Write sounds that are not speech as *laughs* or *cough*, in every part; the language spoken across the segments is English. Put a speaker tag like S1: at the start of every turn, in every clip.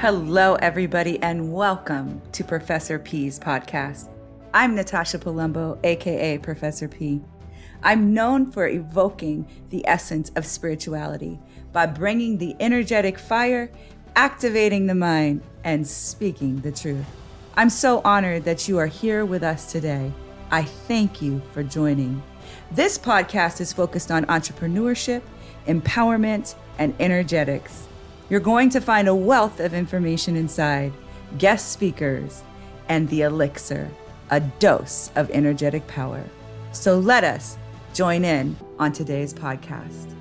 S1: Hello, everybody, and welcome to Professor P's podcast. I'm Natasha Palumbo, aka Professor P. I'm known for evoking the essence of spirituality by bringing the energetic fire, activating the mind, and speaking the truth. I'm so honored that you are here with us today. I thank you for joining. This podcast is focused on entrepreneurship, empowerment, and energetics. You're going to find a wealth of information inside, guest speakers, and the elixir, a dose of energetic power. So let us join in on today's podcast.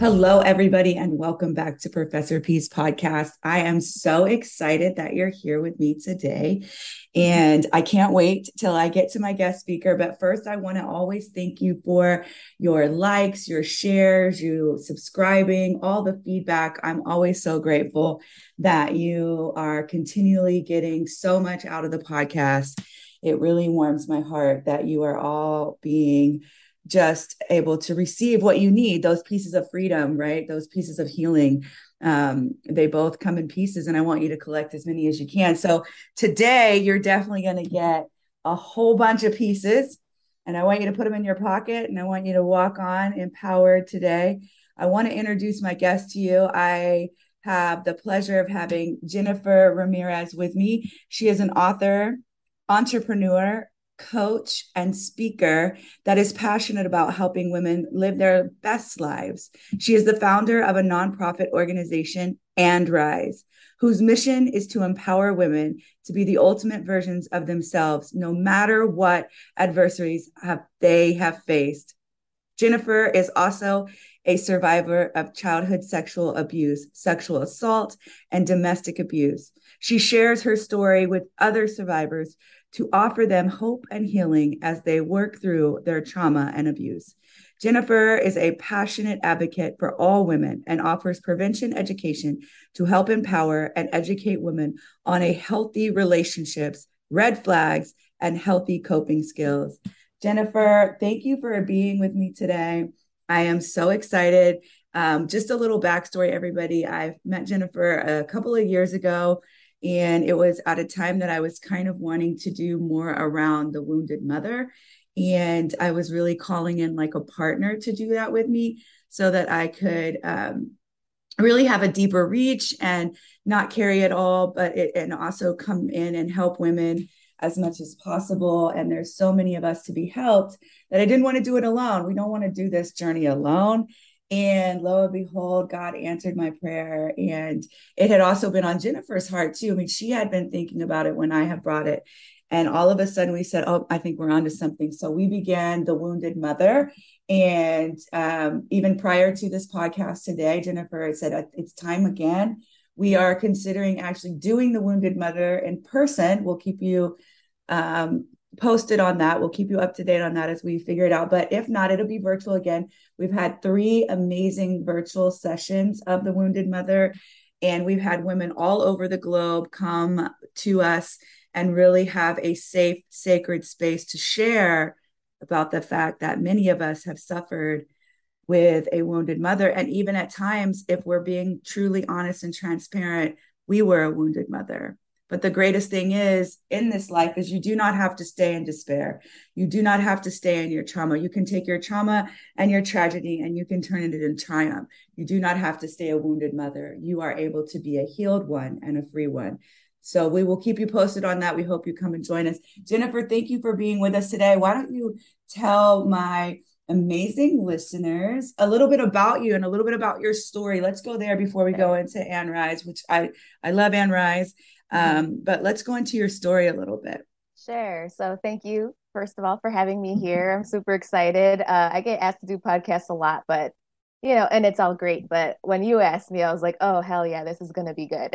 S1: Hello, everybody, and welcome back to Professor P's podcast. I am so excited that you're here with me today. Mm-hmm. And I can't wait till I get to my guest speaker. But first, I want to always thank you for your likes, your shares, you subscribing, all the feedback. I'm always so grateful that you are continually getting so much out of the podcast. It really warms my heart that you are all being just able to receive what you need those pieces of freedom right those pieces of healing um, they both come in pieces and i want you to collect as many as you can. So today you're definitely going to get a whole bunch of pieces and i want you to put them in your pocket and i want you to walk on empowered today. I want to introduce my guest to you. I have the pleasure of having jennifer ramirez with me. She is an author entrepreneur coach, and speaker that is passionate about helping women live their best lives. She is the founder of a nonprofit organization, And Rise, whose mission is to empower women to be the ultimate versions of themselves, no matter what adversaries have they have faced. Jennifer is also a survivor of childhood sexual abuse, sexual assault, and domestic abuse. She shares her story with other survivors to offer them hope and healing as they work through their trauma and abuse. Jennifer is a passionate advocate for all women and offers prevention education to help empower and educate women on a healthy relationships, red flags, and healthy coping skills. Jennifer, thank you for being with me today. I am so excited. Um, just a little backstory, everybody. I met Jennifer a couple of years ago and it was at a time that I was kind of wanting to do more around the wounded mother. And I was really calling in like a partner to do that with me so that I could um, really have a deeper reach and not carry it all, but it, and also come in and help women as much as possible. And there's so many of us to be helped that I didn't want to do it alone. We don't want to do this journey alone. And lo and behold, God answered my prayer. And it had also been on Jennifer's heart too. I mean, she had been thinking about it when I had brought it. And all of a sudden we said, Oh, I think we're onto something. So we began The Wounded Mother. And um, even prior to this podcast today, Jennifer said, It's time again. We are considering actually doing The Wounded Mother in person. We'll keep you um, posted on that. We'll keep you up to date on that as we figure it out. But if not, it'll be virtual again. We've had three amazing virtual sessions of the Wounded Mother, and we've had women all over the globe come to us and really have a safe, sacred space to share about the fact that many of us have suffered with a wounded mother. And even at times, if we're being truly honest and transparent, we were a wounded mother. But the greatest thing is in this life is you do not have to stay in despair. You do not have to stay in your trauma. You can take your trauma and your tragedy and you can turn it into triumph. You do not have to stay a wounded mother. You are able to be a healed one and a free one. So we will keep you posted on that. We hope you come and join us. Jennifer, thank you for being with us today. Why don't you tell my amazing listeners a little bit about you and a little bit about your story. Let's go there before we go into And Rise, which I I love And Rise. Um, but let's go into your story a little bit.
S2: Sure. So thank you, first of all, for having me here. I'm super excited. Uh, I get asked to do podcasts a lot, but you know, and it's all great. But when you asked me, I was like, oh, hell yeah, this is going to be good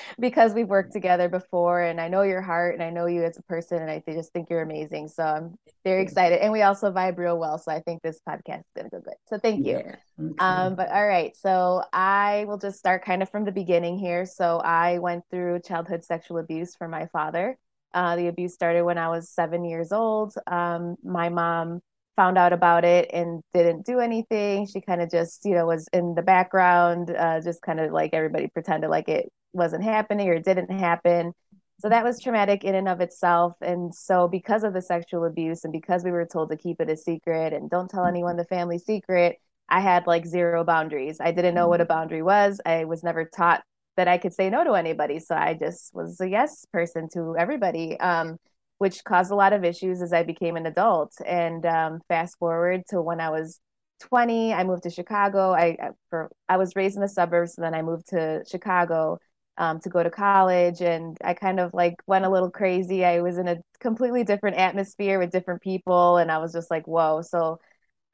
S2: *laughs* because we've worked together before and I know your heart and I know you as a person and I just think you're amazing. So I'm very excited. And we also vibe real well. So I think this podcast is going to go good. So thank you. Yeah. Okay. Um, but all right. So I will just start kind of from the beginning here. So I went through childhood sexual abuse from my father. Uh, the abuse started when I was seven years old. Um, my mom found out about it and didn't do anything. She kind of just, you know, was in the background, uh, just kind of like everybody pretended like it wasn't happening or didn't happen. So that was traumatic in and of itself. And so, because of the sexual abuse and because we were told to keep it a secret and don't tell anyone the family secret, I had like zero boundaries. I didn't know what a boundary was. I was never taught that I could say no to anybody. So I just was a yes person to everybody, um, which caused a lot of issues as I became an adult. And um, fast forward to when I was 20, I moved to Chicago. I for I was raised in the suburbs, and then I moved to Chicago um, to go to college, and I kind of like went a little crazy. I was in a completely different atmosphere with different people, and I was just like, whoa. So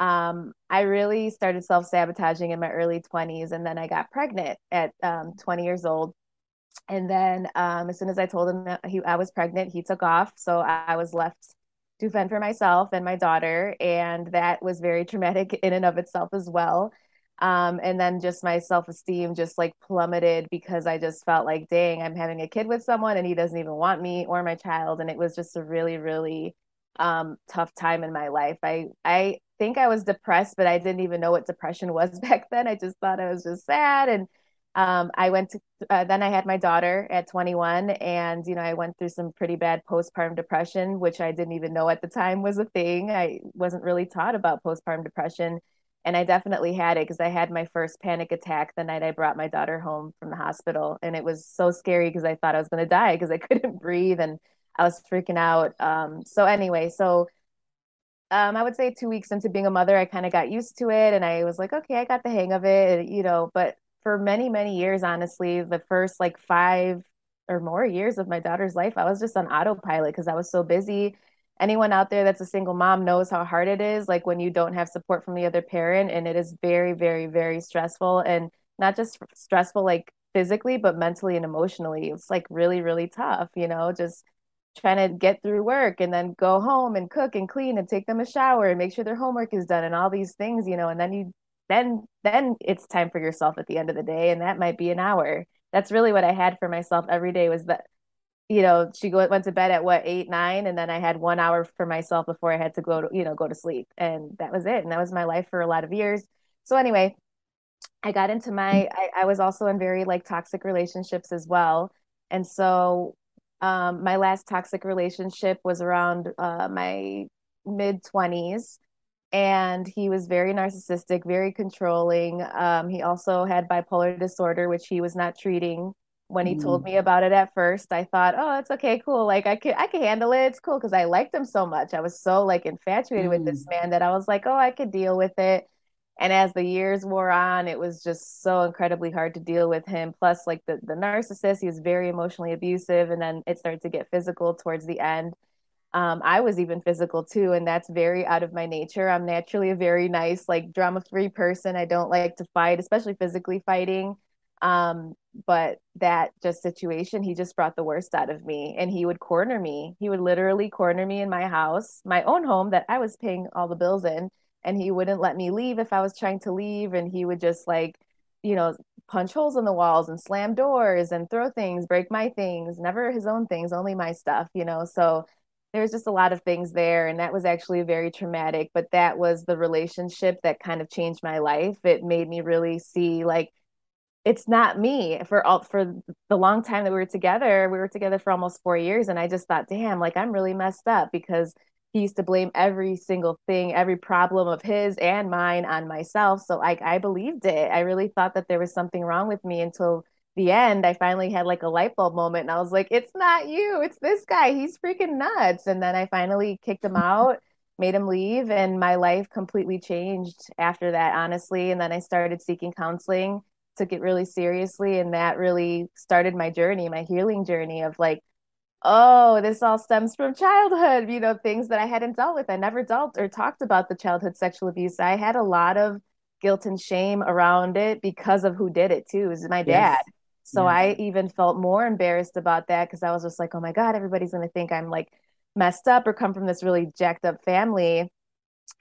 S2: um, I really started self sabotaging in my early 20s, and then I got pregnant at um, 20 years old. And then um, as soon as I told him that he, I was pregnant, he took off. So I was left to fend for myself and my daughter. And that was very traumatic in and of itself as well. Um, and then just my self esteem just like plummeted because I just felt like, dang, I'm having a kid with someone and he doesn't even want me or my child. And it was just a really, really um, tough time in my life. I, I think I was depressed, but I didn't even know what depression was *laughs* back then. I just thought I was just sad and um, I went to, uh, then I had my daughter at 21 and, you know, I went through some pretty bad postpartum depression, which I didn't even know at the time was a thing. I wasn't really taught about postpartum depression. And I definitely had it because I had my first panic attack the night I brought my daughter home from the hospital. And it was so scary because I thought I was going to die because I *laughs* couldn't breathe and I was freaking out. Um, so, anyway, so um, I would say two weeks into being a mother, I kind of got used to it and I was like, okay, I got the hang of it, you know, but for many, many years, honestly, the first like five or more years of my daughter's life, I was just on autopilot because I was so busy. Anyone out there that's a single mom knows how hard it is, like when you don't have support from the other parent. And it is very, very, very stressful and not just stressful, like physically, but mentally and emotionally. It's like really, really tough, you know, just trying to get through work and then go home and cook and clean and take them a shower and make sure their homework is done and all these things, you know, and then you then then it's time for yourself at the end of the day and that might be an hour. That's really what i had for myself every day was that you know she go, went to bed at what eight nine? And then i had one hour for myself before i had to go to you know go to sleep. And that was it. And that was my life for a lot of years. So anyway i got into my i, I was also in very like toxic relationships as well. And so um, my last toxic relationship was around uh, my mid 20s and he was very narcissistic, very controlling. Um, he also had bipolar disorder, which he was not treating. When he mm. told me about it at first, I thought, "Oh, it's okay, cool. Like I could, I could handle it. It's cool because I liked him so much. I was so like infatuated mm. with this mm. man that I was like, oh, I could deal with it." And as the years wore on, it was just so incredibly hard to deal with him. Plus, like the the narcissist, he was very emotionally abusive, and then it started to get physical towards the end um, I was even physical too, and that's very out of my nature. I'm naturally a very nice, like drama free person. I don't like to fight, especially physically fighting. Um, but that just situation, he just brought the worst out of me, and he would corner me. He would literally corner me in my house, my own home that I was paying all the bills in, and he wouldn't let me leave if I was trying to leave, and he would just like, you know, punch holes in the walls and slam doors and throw things, break my things, never his own things, only my stuff, you know. So there's just a lot of things there and that was actually very traumatic but that was the relationship that kind of changed my life. It made me really see like it's not me for all for the long time that we were together we were together for almost 4 years and I just thought damn like I'm really messed up because he used to blame every single thing every problem of his and mine on myself. So like I believed it. I really thought that there was something wrong with me until the end, I finally had like a light bulb moment and I was like, it's not you, it's this guy. He's freaking nuts. And then I finally kicked him *laughs* out, made him leave, and my life completely changed after that, honestly. And then I started seeking counseling, took it really seriously. And that really started my journey, my healing journey of like, oh, this all stems from childhood, you know, things that I hadn't dealt with. I never dealt or talked about the childhood sexual abuse. I had a lot of guilt and shame around it because of who did it too. It was my dad. Yes so yeah. I even felt more embarrassed about that because I was just like, oh my God, everybody's going to think I'm like messed up or come from this really jacked up family.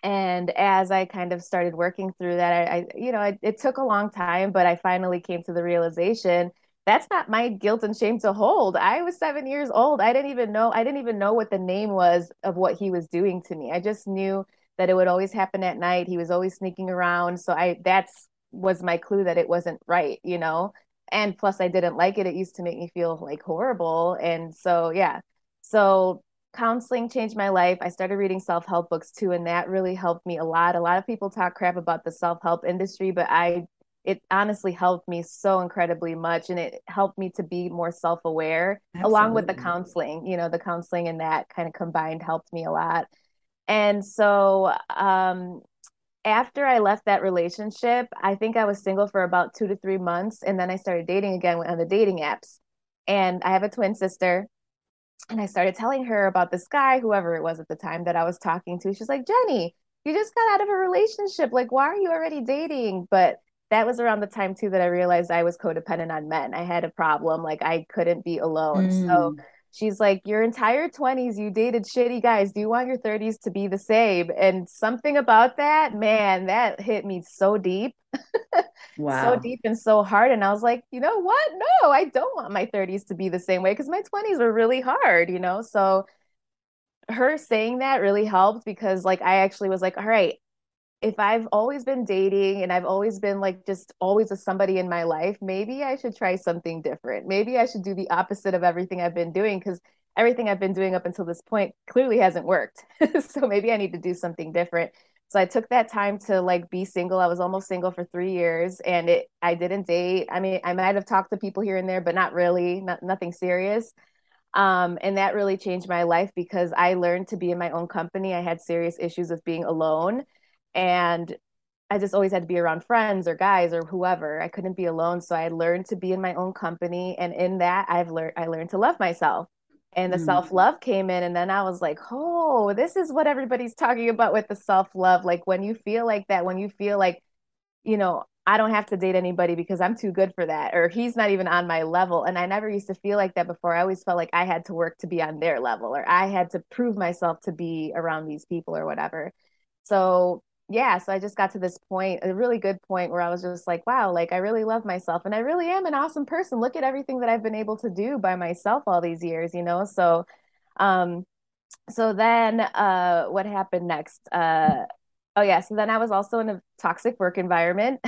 S2: And as I kind of started working through that, I, I you know, it, it took a long time, but I finally came to the realization that's not my guilt and shame to hold. I was seven years old. I didn't even know, I didn't even know what the name was of what he was doing to me. I just knew that it would always happen at night. He was always sneaking around. So I, that's was my clue that it wasn't right, you know? And plus I didn't like it. It used to make me feel like horrible. And so, yeah. So counseling changed my life. I started reading self-help books too, and that really helped me a lot. A lot of people talk crap about the self-help industry, but I it honestly helped me so incredibly much and it helped me to be more self-aware Absolutely. along with the counseling you know the counseling and that kind of combined helped me a lot and so um after I left that relationship, I think I was single for about two to three months. And then I started dating again on the dating apps. And I have a twin sister. And I started telling her about this guy, whoever it was at the time that I was talking to. She's like, Jenny, you just got out of a relationship. Like, why are you already dating? But that was around the time too that I realized I was codependent on men. I had a problem. Like, I couldn't be alone. Mm. So she's like, Your entire 20s, you dated shitty guys. Do you want your 30s to be the same? And something about that, man, that hit me so deep. *laughs* wow. so deep and so hard. And I was like, You know what? No, I don't want my 30s to be the same way because my 20s were really hard, you know? So her saying that really helped because, like, I actually was like, All right, if I've always been dating and I've always been like just always with somebody in my life, maybe I should try something different. Maybe I should do the opposite of everything I've been doing because everything I've been doing up until this point clearly hasn't worked. *laughs* so maybe I need to do something different. So I took that time to like be single. I was almost single for 3 years and it I didn't date. I mean, I might have talked to people here and there, but not really, not nothing serious. Um, and that really changed my life because I learned to be in my own company. I had serious issues with being alone and I just always had to be around friends or guys or whoever. I couldn't be alone. So I learned to be in my own company. And in that I've learned I learned to love myself. And the mm. self-love came in. And then I was like, oh, this is what everybody's talking about with the self-love. Like when you feel like that, when you feel like, you know, I don't have to date anybody because I'm too good for that, or he's not even on my level. And I never used to feel like that before. I always felt like I had to work to be on their level, or I had to prove myself to be around these people or whatever. So yeah, so I just got to this point, a really good point where I was just like, wow, like I really love myself and I really am an awesome person. Look at everything that I've been able to do by myself all these years, you know? So um so then uh what happened next? Uh oh yeah, so then I was also in a toxic work environment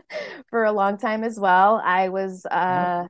S2: *laughs* for a long time as well. I was uh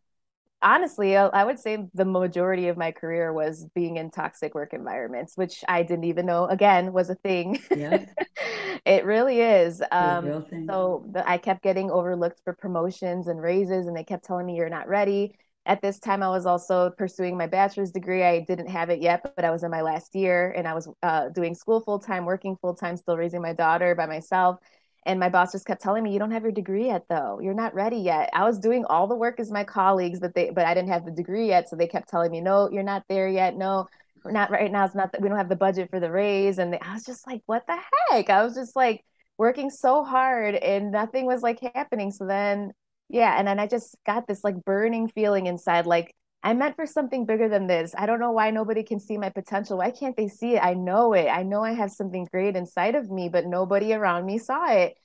S2: honestly, I would say the majority of my career was being in toxic work environments, which I didn't even know again was a thing. Yeah. *laughs* it really is. Um, so the, I kept getting overlooked for promotions and raises, and they kept telling me you're not ready. At this time, I was also pursuing my bachelor's degree. I didn't have it yet, but I was in my last year and I was uh, doing school full time, working full time, still raising my daughter by myself. And my boss just kept telling me, "You don't have your degree yet, though. You're not ready yet." I was doing all the work as my colleagues, but they, but I didn't have the degree yet, so they kept telling me, "No, you're not there yet. No, we're not right now. It's not that we don't have the budget for the raise." And they, I was just like, "What the heck?" I was just like working so hard, and nothing was like happening. So then, yeah, and then I just got this like burning feeling inside, like I'm meant for something bigger than this. I don't know why nobody can see my potential. Why can't they see it? I know it. I know I have something great inside of me, but nobody around me saw it.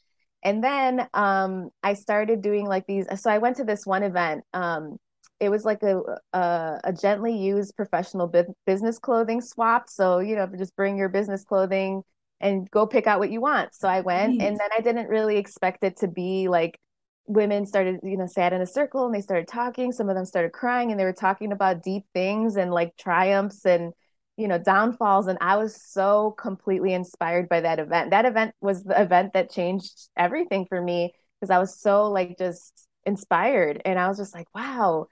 S2: And then um, I started doing like these. So I went to this one event. Um, it was like a, a, a gently used professional bu- business clothing swap. So you know, just bring your business clothing and go pick out what you want. So I went, and then I didn't really expect it to be like women started, you know, sat in a circle and they started talking. Some of them started crying and they were talking about deep things and like triumphs and, you know, downfalls. And I was so completely inspired by that event. That event was the event that changed everything for me because I was so like just inspired. And I was just like, wow.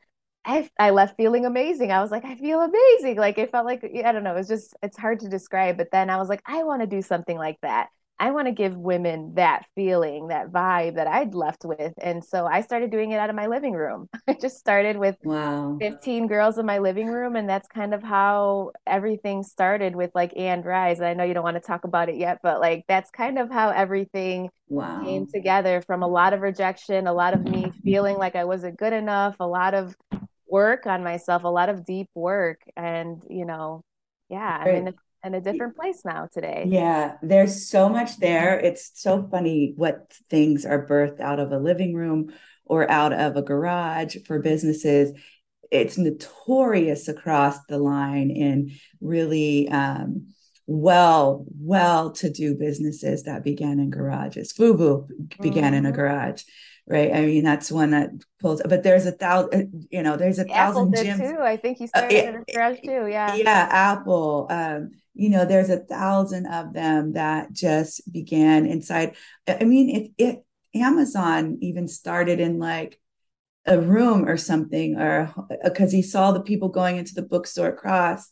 S2: I, I left feeling amazing. I was like, I feel amazing. Like it felt like I don't know. It's just it's hard to describe. But then I was like, I want to do something like that. I want to give women that feeling, that vibe that I'd left with. And so I started doing it out of my living room. *laughs* I just started with wow. 15 girls in my living room. And that's kind of how everything started with like And Rise. I know you don't want to talk about it yet, but like that's kind of how everything wow. came together from a lot of rejection, a lot of me feeling like I wasn't good enough, a lot of work on myself, a lot of deep work. And, you know, yeah, I mean, in a different place now today.
S1: Yeah, there's so much there. It's so funny what things are birthed out of a living room or out of a garage for businesses. It's notorious across the line in really um, well, well to do businesses that began in garages. FUBU began mm-hmm. in a mm-hmm. garage. right? I mean, that's one that pulls. But there's a thousand, you know, there's a
S2: Apple
S1: thousand
S2: did
S1: gyms
S2: too. I think he
S1: Uh,
S2: started
S1: yeah,
S2: in a garage too. Yeah.
S1: yeah, Apple. Um, you know, there's a thousand of them that just began inside. I mean, if it Amazon even started in like a room or something, or because he saw the people going into the bookstore across.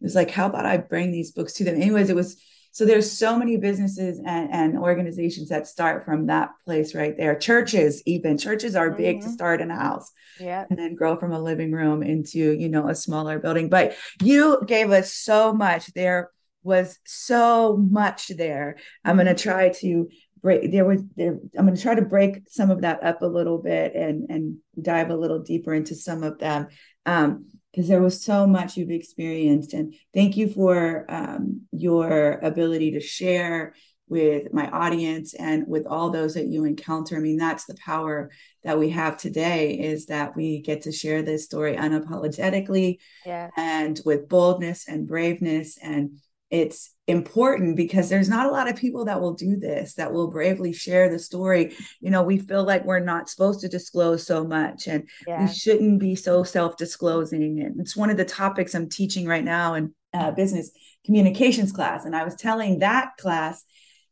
S1: It was like, how about I bring these books to them? Anyways, it was so there's so many businesses and, and organizations that start from that place right there. Churches, even churches are big to
S2: Mhm.
S1: start in a house
S2: Yeah.
S1: and then grow from a living room into you know a smaller building. But you gave us so much. There was so much there. I'm going to try to break there was there i'm going to try to break some of that up a little bit and and dive a little deeper into some of them. Um because there was so much you've experienced and thank you for um, your ability to share with my audience and with all those that you encounter. I mean that's the power that we have today is that we get to share this story unapologetically
S2: Yeah.
S1: and with boldness and braveness. And it's important because there's not a lot of people that will do this that will bravely share the story. You know we feel like we're not supposed to disclose so much and
S2: Yeah.
S1: we shouldn't be so self-disclosing. And it's one of the topics i'm teaching right now in uh, business communications class. And i was telling that class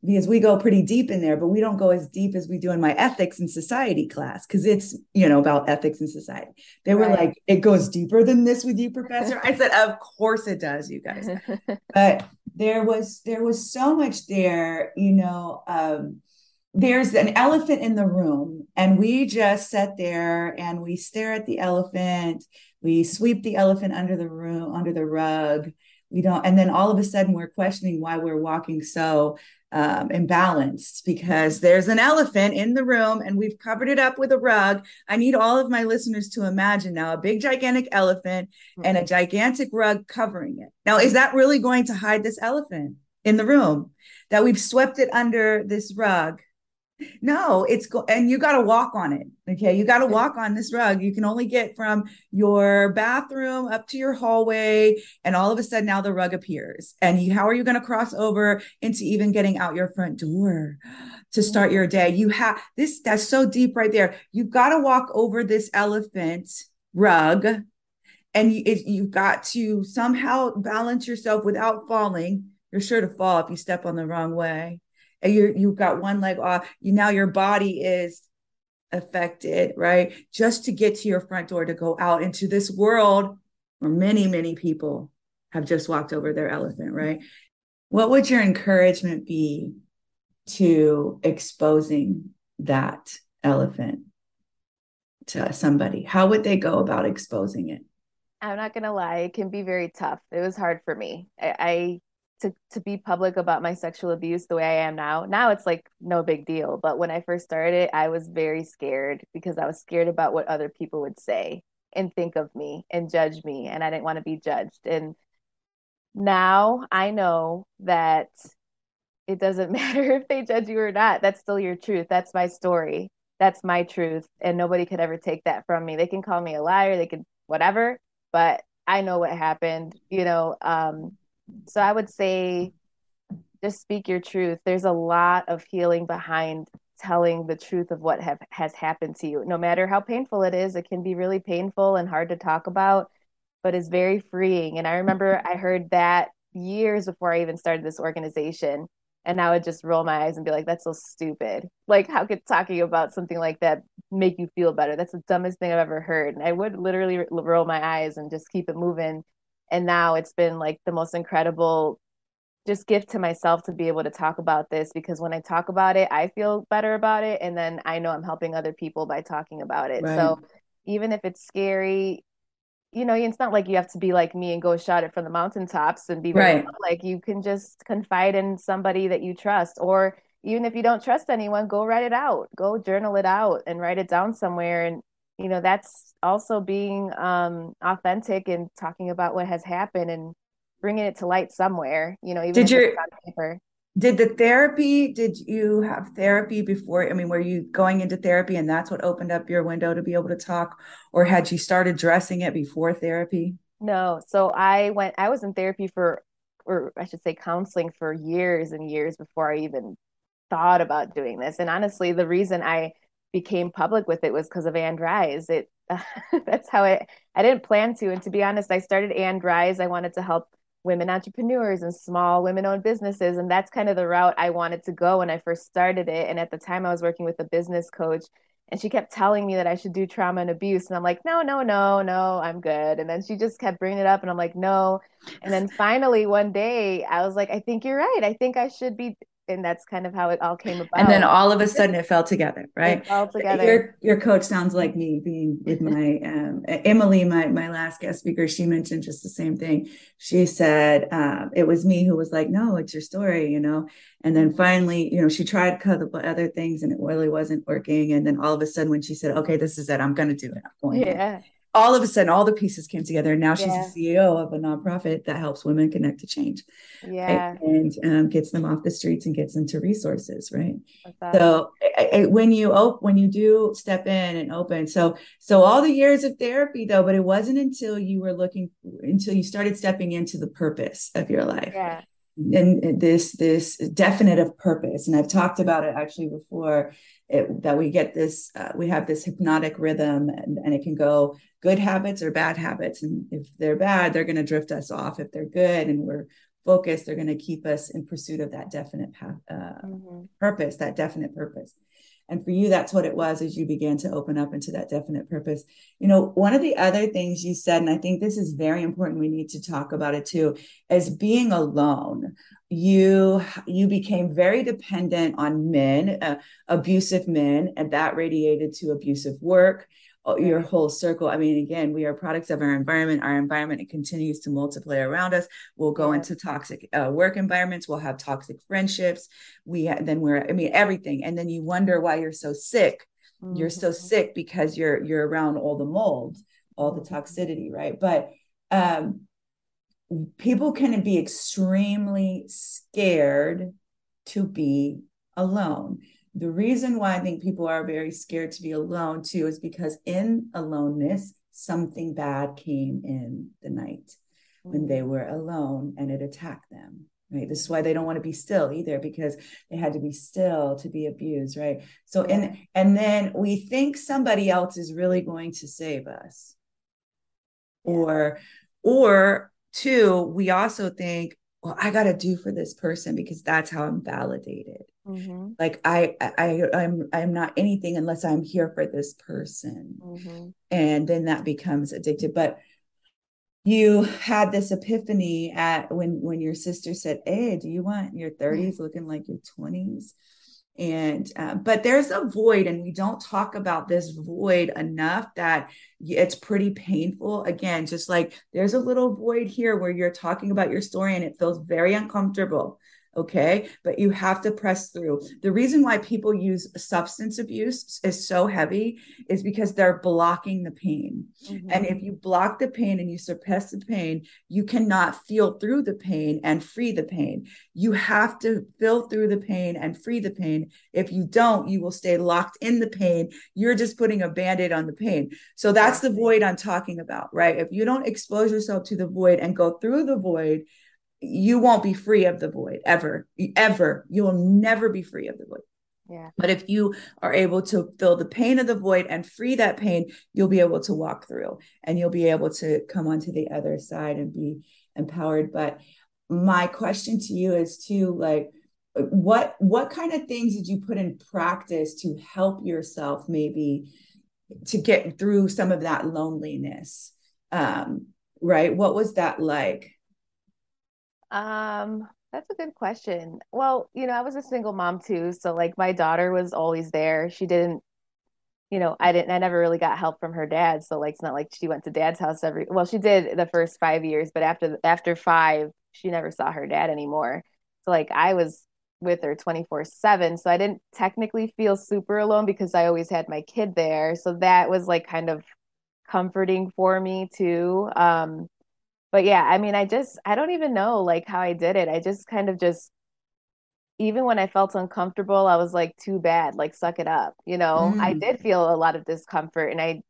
S1: because we go pretty deep in there, but we don't go as deep as we do in my ethics and society class because it's you know about ethics and society. They were
S2: Right.
S1: like, it goes deeper than this with you, professor. I said, of course it does, you guys. *laughs* But there was there was so much there, you know. Um, there's an elephant in the room, and we just sit there and we stare at the elephant. We sweep the elephant under the room, under the rug. We don't, and then all of a sudden we're questioning why we're walking so um, imbalanced because there's an elephant in the room and we've covered it up with a rug. I need all of my listeners to imagine now a big, gigantic elephant and a gigantic rug covering it. Now, is that really going to hide this elephant in the room? That we've swept it under this rug no, it's go and you got to walk on it. Okay. You got to walk on this rug. You can only get from your bathroom up to your hallway. And all of a sudden now the rug appears. And you, how are you going to cross over into even getting out your front door to start your day? You have this, that's so deep right there. You've got to walk over this elephant rug and you, it, you've got to somehow balance yourself without falling. You're sure to fall if you step on the wrong way. You you've got one leg off. You now your body is affected, right? Just to get to your front door to go out into this world where many many people have just walked over their elephant, right? What would your encouragement be to exposing that elephant to somebody? How would they go about exposing it?
S2: I'm not gonna lie, it can be very tough. It was hard for me. I, I to to be public about my sexual abuse the way I am now. Now it's like no big deal, but when I first started, I was very scared because I was scared about what other people would say and think of me and judge me, and I didn't want to be judged. And now I know that it doesn't *laughs* matter if they judge you or not. That's still your truth. That's my story. That's my truth, and nobody could ever take that from me. They can call me a liar, they can whatever, but I know what happened, you know. Um, so I would say just speak your truth. There's a lot of healing behind telling the truth of what have, has happened to you. No matter how painful it is, it can be really painful and hard to talk about, but it's very freeing. And I remember I heard that years before I even started this organization. And I would just roll my eyes and be like, that's so stupid. Like, how could talking about something like that make you feel better? That's the dumbest thing I've ever heard. And I would literally roll my eyes and just keep it moving. And now it's been like the most incredible just gift to myself to be able to talk about this because when I talk about it, I feel better about it. And then I know I'm helping other people by talking about it.
S1: Right.
S2: So even if it's scary, you know, it's not like you have to be like me and go shout it from the mountaintops and be
S1: Right.
S2: like you can just confide in somebody that you trust. Or even if you don't trust anyone, go write it out, go journal it out and write it down somewhere. And, you know, that's also being um, authentic and talking about what has happened and bringing it to light somewhere, you know, even
S1: Did your-. Did the therapy, did you have therapy before? I mean, were you going into therapy and that's what opened up your window to be able to talk? Or had you started dressing it before therapy?
S2: No, so I went, I was in therapy for, or I should say counseling for years and years before I even thought about doing this. And honestly, the reason I became public with it was because of And Rise. It *laughs* that's how I I didn't plan to. And to be honest, I started And Rise. I wanted to help women entrepreneurs and small women owned businesses. And that's kind of the route I wanted to go when I first started it. And at the time I was working with a business coach and she kept telling me that I should do trauma and abuse. And I'm like, no, no, no, no, I'm good. And then she just kept bringing it up. And I'm like, no. And then finally one day I was like, I think you're right. I think I should be and that's kind of how it all came about.
S1: And then all of a sudden it fell together, right?
S2: All together.
S1: Your your coach sounds like me being with my um, Emily, my my last guest speaker. She mentioned just the same thing. She said uh, it was me who was like, "No, it's your story," you know. And then finally, you know, she tried a couple other things and it really wasn't working. And then all of a sudden, when she said, "Okay, this is it. I'm going to do it. I'm going."
S2: Yeah
S1: all of a sudden all the pieces came together and now she's yeah. the ceo of a nonprofit that helps women connect to change
S2: yeah.
S1: Right? and um, gets them off the streets and gets them to resources right? So I, I, when you open when you do step in and open so so all the years of therapy though but it wasn't until you were looking until you started stepping into the purpose of your life.
S2: Yeah.
S1: And this this definitive purpose and i've talked about it actually before it, that we get this uh, we have this hypnotic rhythm and, and it can go good habits or bad habits. And if they're bad they're going to drift us off. If they're good and we're focused they're going to keep us in pursuit of that definite path, uh, mm-hmm. purpose that definite purpose and for you that's what it was as you began to open up into that definite purpose. You know one of the other things you said and i think this is very important we need to talk about it too is being alone. You you became very dependent on men uh, abusive men and that radiated to abusive work your whole circle i mean again we are products of our environment our environment it continues to multiply around us we'll go into toxic uh, work environments we'll have toxic friendships we then we're i mean everything and then you wonder why you're so sick mm-hmm. you're so mm-hmm. sick because you're you're around all the mold all the mm-hmm. toxicity right but um people can be extremely scared to be alone. The reason why I think people are very scared to be alone too is because in aloneness, something bad came in the night when they were alone and it attacked them. Right. This is why they don't want to be still either, because they had to be still to be abused. Right. So, and and then we think somebody else is really going to save us. Or or Two, we also think, well, I got to do for this person because that's how I'm validated. Mm-hmm. Like I, I, I'm, I'm not anything unless I'm here for this person, mm-hmm. and then that becomes addictive. But you had this epiphany at when when your sister said, "Hey, do you want your 30s looking like your 20s?" And uh, but there's a void and we don't talk about this void enough that it's pretty painful. Again just like there's a little void here where you're talking about your story and it feels very uncomfortable okay? But you have to press through. The reason why people use substance abuse is so heavy is because they're blocking the pain. Mm-hmm. and if you block the pain and you suppress the pain you cannot feel through the pain and free the pain. You have to feel through the pain and free the pain. If you don't you will stay locked in the pain. You're just putting a band-aid on the pain. So that's the void i'm talking about right? If you don't expose yourself to the void and go through the void you won't be free of the void ever, ever. You will never be free of the void.
S2: Yeah.
S1: But if you are able to feel the pain of the void and free that pain, you'll be able to walk through and you'll be able to come onto the other side and be empowered. But my question to you is to like, what what kind of things did you put in practice to help yourself maybe to get through some of that loneliness um right what was that like
S2: um, that's a good question. Well, you know, I was a single mom too, so like my daughter was always there. She didn't, you know, I didn't I never really got help from her dad, so like it's not like she went to dad's house every well, she did the first 5 years, but after after 5, she never saw her dad anymore. So like I was with her 24/7, so I didn't technically feel super alone because I always had my kid there. So that was like kind of comforting for me too. Um but yeah, I mean, I just, I don't even know like how I did it. I just kind of just, even when I felt uncomfortable, I was like, too bad, like, suck it up. You know, mm. I did feel a lot of discomfort and I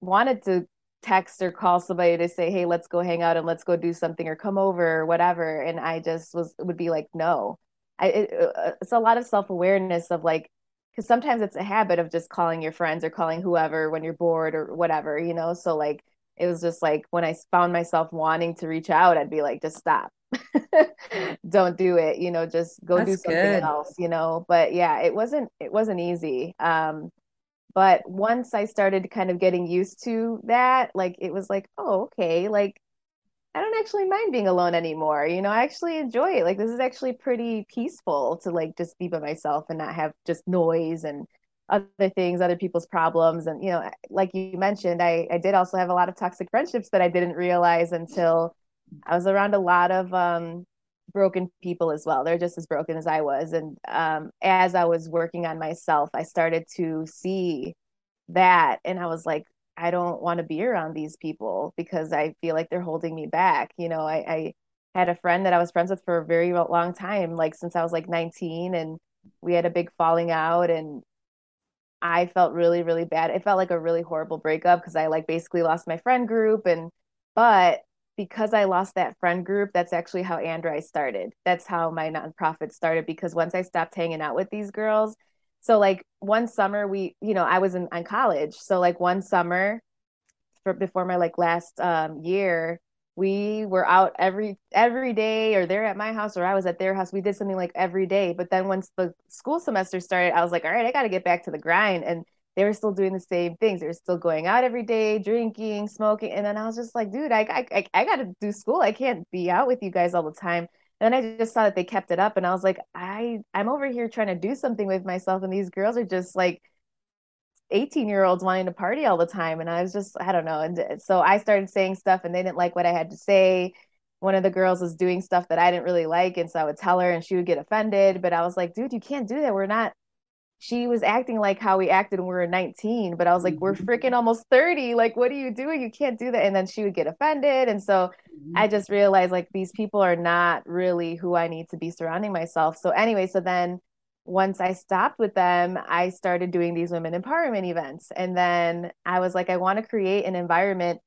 S2: wanted to text or call somebody to say, hey, let's go hang out and let's go do something or come over or whatever. And I just was, would be like, no. I, it, uh, it's a lot of self awareness of like, because sometimes it's a habit of just calling your friends or calling whoever when you're bored or whatever, you know. So like it was just like when I found myself wanting to reach out, I'd be like, just stop. *laughs* Don't do it, you know, just go That's do something good. else, you know. But yeah, it wasn't it wasn't easy. Um but once I started kind of getting used to that, like it was like, oh, okay, like I don't actually mind being alone anymore. You know, I actually enjoy it. Like this is actually pretty peaceful to like just be by myself and not have just noise and other things, other people's problems. And you know, like you mentioned, I I did also have a lot of toxic friendships that I didn't realize until I was around a lot of um broken people as well. They're just as broken as I was. And um as I was working on myself, I started to see that and I was like, I don't want to be around these people because I feel like they're holding me back. You know, I, I had a friend that I was friends with for a very long time, like since I was like 19, and we had a big falling out, and I felt really, really bad. It felt like a really horrible breakup because I like basically lost my friend group, and but because I lost that friend group, that's actually how And Rise started. That's how my nonprofit started because once I stopped hanging out with these girls, so like one summer we, you know, I was in, in college. So like one summer for before my like last um, year, we were out every every day or they're at my house or I was at their house. We did something like every day. But then once the school semester started, I was like, all right, I got to get back to the grind. And they were still doing the same things. They were still going out every day, drinking, smoking. And then I was just like, dude, I I I got to do school. I can't be out with you guys all the time. And I just saw that they kept it up, and I was like, I I'm over here trying to do something with myself, and these girls are just like 18 year olds wanting to party all the time. And I was just, I don't know. And so I started saying stuff, and they didn't like what I had to say. One of the girls was doing stuff that I didn't really like, and so I would tell her, and she would get offended. But I was like, dude, you can't do that. We're not she was acting like how we acted when we were 19 but i was like we're mm-hmm. freaking almost 30 like what are you doing you can't do that and then she would get offended and so mm-hmm. i just realized like these people are not really who i need to be surrounding myself so anyway so then once i stopped with them i started doing these women empowerment events and then i was like i want to create an environment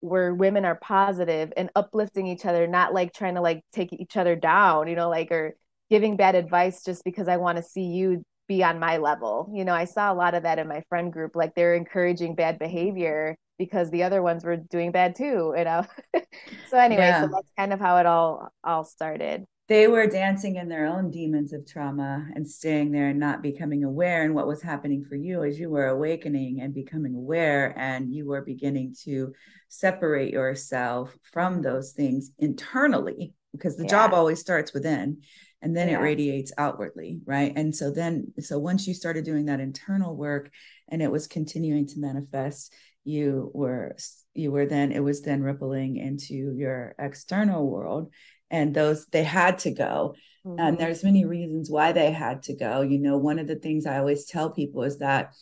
S2: where women are positive and uplifting each other not like trying to like take each other down you know like or giving bad advice just because i want to see you be on my level. You know, I saw a lot of that in my friend group. Like they're encouraging bad behavior because the other ones were doing bad too, you know. *laughs* so anyway, yeah. so that's kind of how it all all started.
S1: They were dancing in their own demons of trauma and staying there and not becoming aware. And what was happening for you as you were awakening and becoming aware, and you were beginning to separate yourself from those things internally, because the yeah. job always starts within and then yeah. it radiates outwardly right and so then so once you started doing that internal work and it was continuing to manifest you were you were then it was then rippling into your external world and those they had to go mm-hmm. and there's many reasons why they had to go you know one of the things i always tell people is that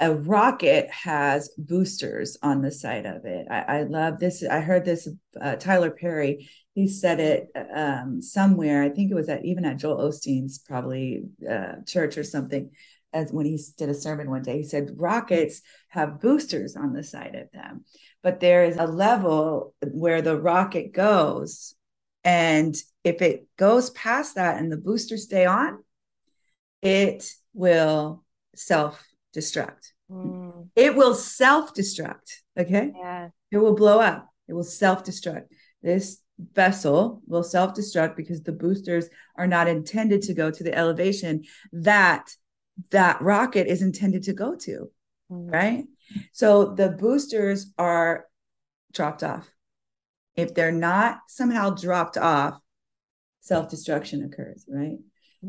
S1: a rocket has boosters on the side of it. I, I love this. I heard this. Uh, Tyler Perry he said it um, somewhere. I think it was at even at Joel Osteen's probably uh, church or something. As when he did a sermon one day, he said rockets have boosters on the side of them, but there is a level where the rocket goes, and if it goes past that and the boosters stay on, it will self destruct. Mm. It will self destruct. Okay.
S2: Yeah.
S1: It will blow up. It will self destruct. This vessel will self destruct because the boosters are not intended to go to the elevation that that rocket is intended to go to. Mm-hmm. Right. So the boosters are dropped off. If they're not somehow dropped off, self destruction occurs. Right.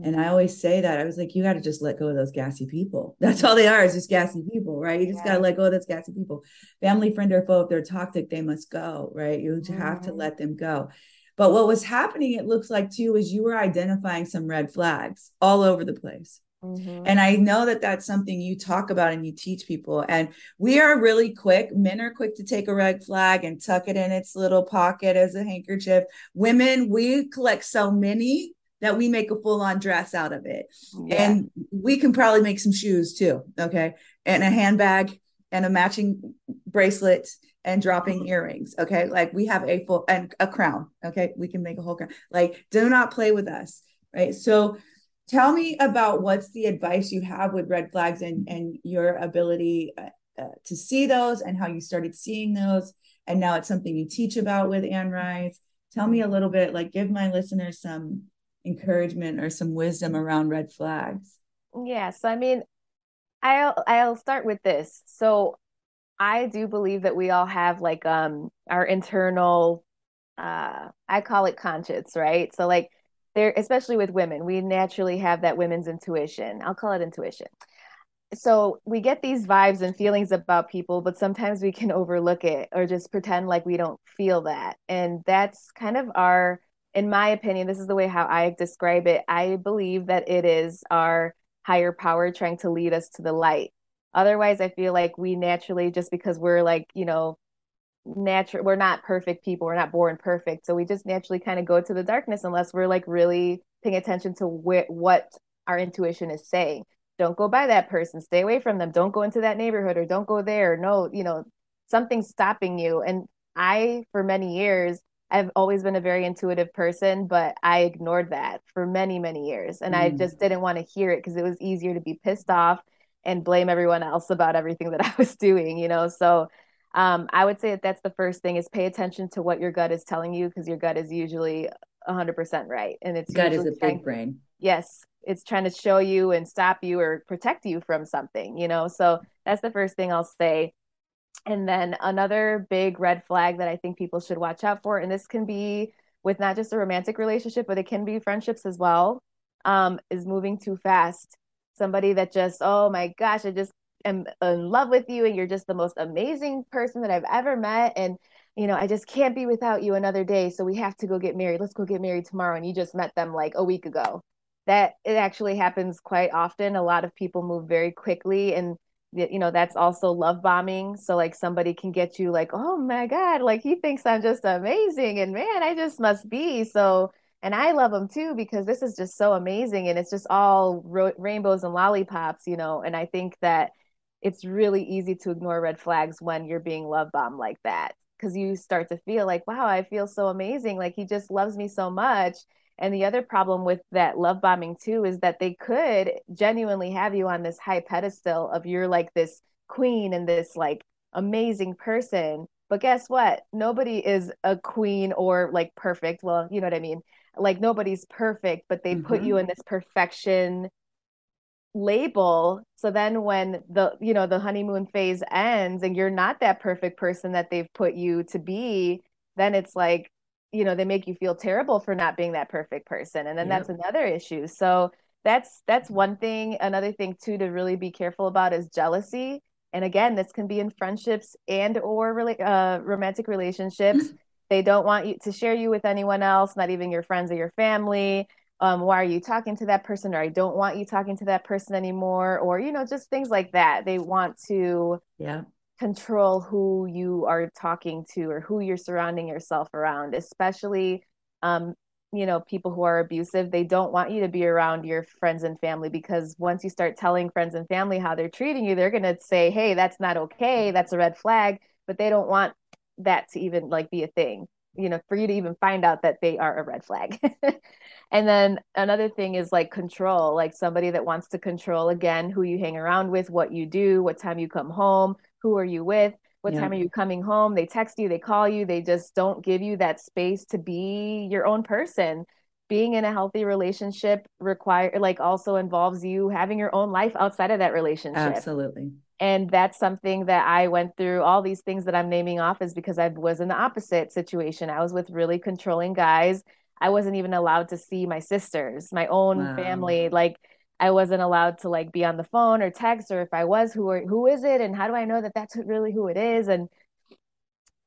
S1: And I always say that I was like, you got to just let go of those gassy people. *laughs* That's all they are is just gassy people, right? You just yeah. got to let go of those gassy people. Family, friend, or foe, if they're toxic, they must go, right? You mm-hmm. have to mm-hmm. let them go. But what was happening, it looks like too, is you were identifying some red flags all over the place. Mm-hmm. And I know that that's something you talk about and you teach people. And we are really quick. Men are quick to take a red flag and tuck it in its little pocket as a handkerchief. Women, we collect so many that we make a full on dress out of it. Yeah. And we can probably make some shoes too. Okay. And a handbag and a matching bracelet and dropping mm-hmm. earrings. Okay. Like we have a full and a crown. Okay. We can make a whole crown. Like do not play with us. Right. So tell me about what's the advice you have with red flags and and your ability uh, uh, to see those and how you started seeing those and now it's something you teach about with And Rise. Tell me a little bit, like give my listeners some encouragement or some wisdom around red flags.
S2: Yeah, so I mean, I'll I'll start with this. So I do believe that we all have like um our internal uh I call it conscience, right? So like there especially with women, we naturally have that women's intuition. I'll call it intuition. So we get these vibes and feelings about people but sometimes we can overlook it or just pretend like we don't feel that. And that's kind of our in my opinion this is the way how i describe it. I believe that it is our higher power trying to lead us to the light. Otherwise i feel like we naturally just because we're like you know natural we're not perfect people we're not born perfect so we just naturally kind of go to the darkness unless we're like really paying attention to wh- what our intuition is saying. Don't go by that person stay away from them don't go into that neighborhood or don't go there no you know something's stopping you. And i for many years i've always been a very intuitive person but i ignored that for many many years and mm. i just didn't want to hear it because it was easier to be pissed off and blame everyone else about everything that *laughs* i was doing you know? So um, i would say that that's the first thing is pay attention to what your gut is telling you because your gut is usually 100% right and it's
S1: gut is a big brain.
S2: Yes it's trying to show you and stop you or protect you from something you know so that's the first thing i'll say. And then another big red flag that i think people should watch out for and this can be with not just a romantic relationship but it can be friendships as well um, is moving too fast. Somebody that just oh my gosh i just am in love with you and you're just the most amazing person that i've ever met. And you know i just can't be without you another day. So we have to go get married. Let's go get married tomorrow. And you just met them like a week ago. That it actually happens quite often. A lot of people move very quickly and you know that's also love bombing. So like somebody can get you like oh my god like he thinks i'm just amazing and man i just must be. So and i love him too because this is just so amazing and it's just all ro- rainbows and lollipops you know and i think that it's really easy to ignore red flags when you're being love bombed like that because you start to feel like wow i feel so amazing like he just loves me so much and the other problem with that love bombing too is that they could genuinely have you on this high pedestal of you're like this queen and this like amazing person. But guess what? Nobody is a queen or like perfect. Well, you know what I mean? Like nobody's perfect, but they mm-hmm. put you in this perfection label. So then when the you know the honeymoon phase ends and you're not that perfect person that they've put you to be then it's like you know they make you feel terrible for not being that perfect person. And then that's another issue. So that's that's one thing. Another thing too to really be careful about is jealousy. And again this can be in friendships and or really uh, romantic relationships. *clears throat* They don't want you to share you with anyone else not even your friends or your family um, why are you talking to that person? Or i don't want you talking to that person anymore. Or you know just things like that. They want to
S1: yeah.
S2: control who you are talking to or who you're surrounding yourself around, especially um, you know, people who are abusive, they don't want you to be around your friends and family because once you start telling friends and family how they're treating you, they're going to say, "Hey, that's not okay. That's a red flag." But they don't want that to even like be a thing, you know, for you to even find out that they are a red flag. *laughs* and then another thing is like control, like somebody that wants to control again who you hang around with, what you do, what time you come home, who are you with what yeah. time are you coming home they text you they call you they just don't give you that space to be your own person being in a healthy relationship require like also involves you having your own life outside of that relationship
S1: absolutely
S2: and that's something that i went through all these things that i'm naming off is because i was in the opposite situation i was with really controlling guys i wasn't even allowed to see my sisters my own wow. family like I wasn't allowed to like be on the phone or text, or if I was, who are, who is it, and how do I know that that's really who it is? And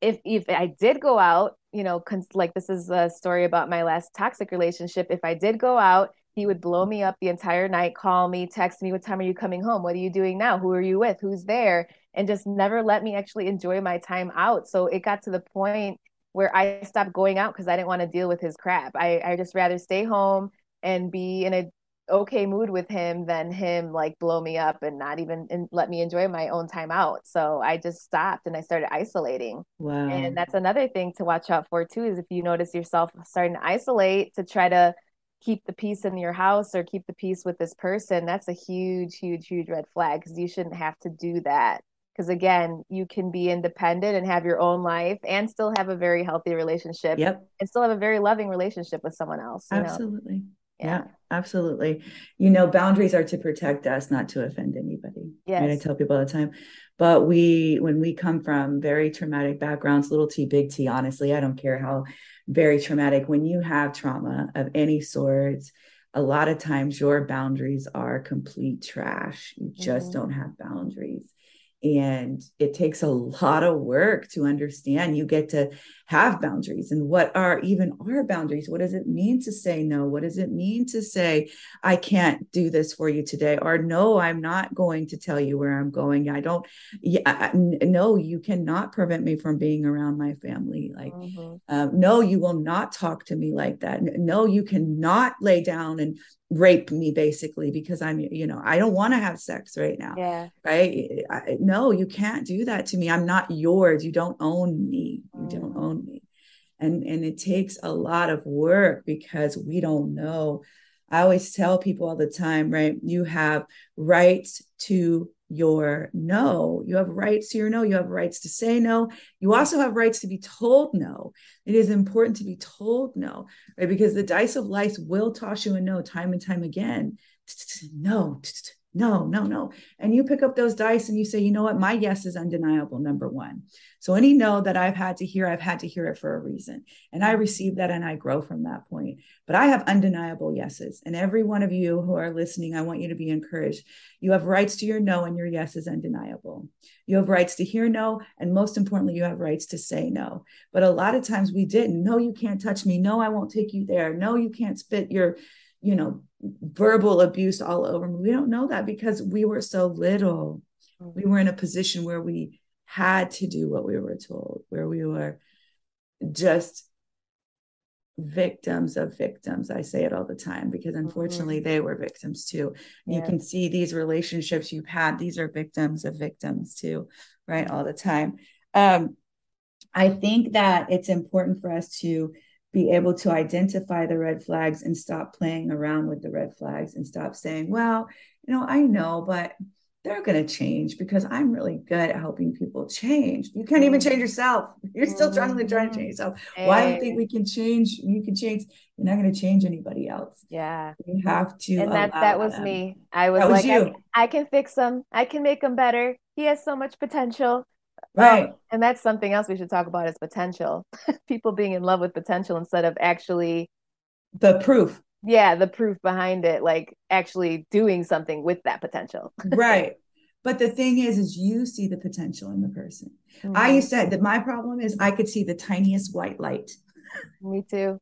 S2: if if I did go out, you know, cons- like this is a story about my last toxic relationship. If I did go out, he would blow me up the entire night, call me, text me, what time are you coming home? What are you doing now? Who are you with? Who's there? And just never let me actually enjoy my time out. So it got to the point where I stopped going out because I didn't want to deal with his crap. I, I just rather stay home and be in a okay mood with him than him like blow me up and not even and let me enjoy my own time out. So I just stopped and I started isolating.
S1: Wow.
S2: And that's another thing to watch out for too is if you notice yourself starting to isolate to try to keep the peace in your house or keep the peace with this person, that's a huge, huge, huge red flag because you shouldn't have to do that. Because again, you can be independent and have your own life and still have a very healthy relationship.
S1: Yep.
S2: And still have a very loving relationship with someone else.
S1: Absolutely. Yeah. yeah. absolutely. You know, boundaries are to protect us, not to offend anybody.
S2: Yeah. Right?
S1: I tell people all the time. But we, when we come from very traumatic backgrounds, little t, big T, honestly, I don't care how very traumatic. When you have trauma of any sort, a lot of times your boundaries are complete trash. You just mm-hmm. don't have boundaries and it takes a lot of work to understand. You get to have boundaries. And what are even our boundaries? What does it mean to say no? What does it mean to say i can't do this for you today or no i'm not going to tell you where i'm going. I don't yeah, no you cannot prevent me from being around my family. Like mm-hmm. um, no you will not talk to me like that. No you cannot lay down and rape me basically because i'm you know i don't want to have sex right now.
S2: Yeah.
S1: Right? I, no you can't do that to me. I'm not yours. You don't own me. You don't mm. own me. And and it takes a lot of work because we don't know. I always tell people all the time right you have rights to your no. You have rights to your no. You have rights to say no. You also have rights to be told no. It is important to be told no, right? Because the dice of life will toss you a no time and time again. No, no, no, no. And you pick up those dice and you say, you know what? My yes is undeniable, number one. So any no that I've had to hear, I've had to hear it for a reason. And I receive that and I grow from that point. But I have undeniable yeses. And every one of you who are listening, I want you to be encouraged. You have rights to your no, and your yes is undeniable. You have rights to hear no. And most importantly, you have rights to say no. But a lot of times we didn't. No, you can't touch me. No, I won't take you there. No, you can't spit your you know, verbal abuse all over me. We don't know that because we were so little. We were in a position where we had to do what we were told, where we were just victims of victims. I say it all the time because unfortunately mm-hmm. they were victims too. Yeah. You can see these relationships you've had, these are victims of victims too, right? All the time. Um, I think that it's important for us to be able to identify the red flags and stop playing around with the red flags and stop saying, well, you know, I know, but they're going to change because I'm really good at helping people change. You can't even mm. change yourself. You're still trying to try to mm-hmm. change yourself. Why do you think we can change? You can change. You're not going to change anybody else.
S2: Yeah.
S1: You have to.
S2: And that that was them. me. I was, was like, I, I, can fix them. I can make them better. He has so much potential.
S1: Right. Um,
S2: and that's something else we should talk about is potential. *laughs* People being in love with potential instead of actually
S1: the proof.
S2: Yeah, the proof behind it, like actually doing something with that potential. *laughs*
S1: right. But the thing is, is you see the potential in the person. Mm-hmm. I used to that my problem is I could see the tiniest white light.
S2: Me too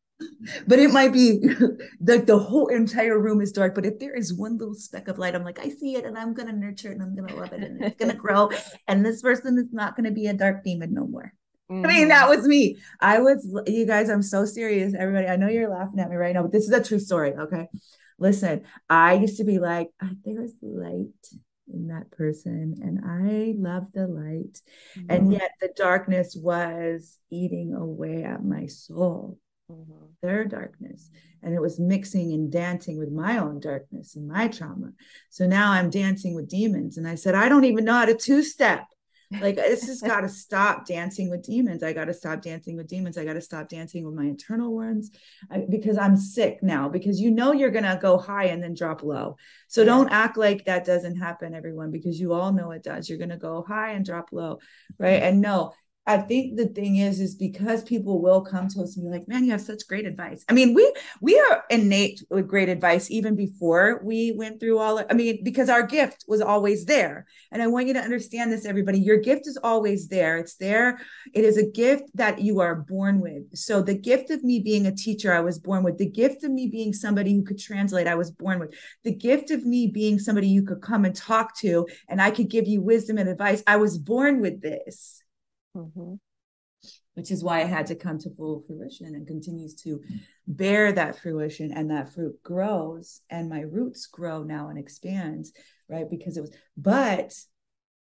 S1: but it might be *laughs* the, the whole entire room is dark. But if there is one little speck of light, I'm like, I see it and I'm going to nurture it and I'm going to love it and it's going to grow. *laughs* And this person is not going to be a dark demon no more. Mm-hmm. I mean, that mm-hmm. was me. I was, you guys, I'm so serious. Everybody, I know you're laughing at me right now, but this is a true story. Okay. Listen, I used to be like, oh, there is light in that person and I love the light. Mm-hmm. And yet the darkness was eating away at my soul mm-hmm. their darkness. And it was mixing and dancing with my own darkness and my trauma. So now I'm dancing with demons. And I said, I don't even know how to two step. Like, this has *laughs* got to stop dancing with demons. I got to stop dancing with demons. I got to stop dancing with my internal ones I, because I'm sick now. Because you know you're going to go high and then drop low. So yeah. don't act like that doesn't happen, everyone, because you all know it does. You're going to go high and drop low. Right. And no, I think the thing is, is because people will come to us and be like, man, you have such great advice. I mean, we we are innate with great advice even before we went through all I mean, because our gift was always there. And I want you to understand this, everybody. Your gift is always there. It's there. It is a gift that you are born with. So the gift of me being a teacher, I was born with. The gift of me being somebody who could translate, I was born with. The gift of me being somebody you could come and talk to and I could give you wisdom and advice. I was born with this. Mm-hmm. Which is why it had to come to full fruition and continues to bear that fruition, and that fruit grows, and my roots grow now and expands, right? Because it was, but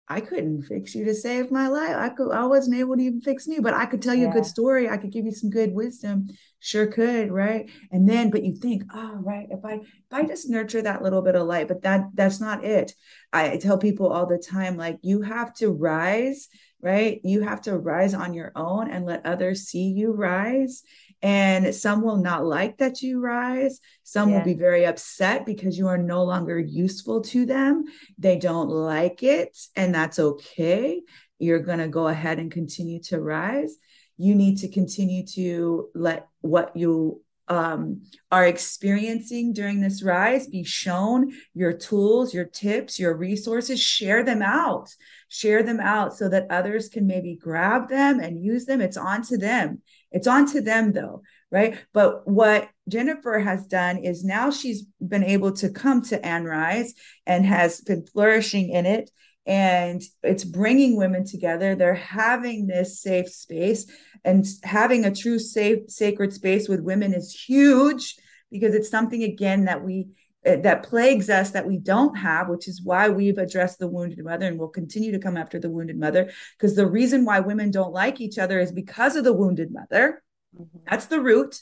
S1: I couldn't fix you to save my life. I could I wasn't able to even fix me, but I could tell you yeah. a good story. I could give you some good wisdom. Sure could, right? And then, but you think, oh, right, if I if I just nurture that little bit of light, but that that's not it. I tell people all the time, like you have to rise, right? You have to rise on your own and let others see you rise and some will not like that you rise. Some yeah. will be very upset because you are no longer useful to them. They don't like it, and that's okay. You're going to go ahead and continue to rise. You need to continue to let what you um, are experiencing during this rise be shown your tools, your tips, your resources, share them out, share them out so that others can maybe grab them and use them. It's on to them. It's on to them though, right? But what Jennifer has done is now she's been able to come to And Rise and has been flourishing in it. And it's bringing women together. They're having this safe space and having a true safe, sacred space with women is huge because it's something, again, that we that plagues us that we don't have, which is why we've addressed the wounded mother and will continue to come after the wounded mother. Because the reason why women don't like each other is because of the wounded mother. Mm-hmm. That's the root.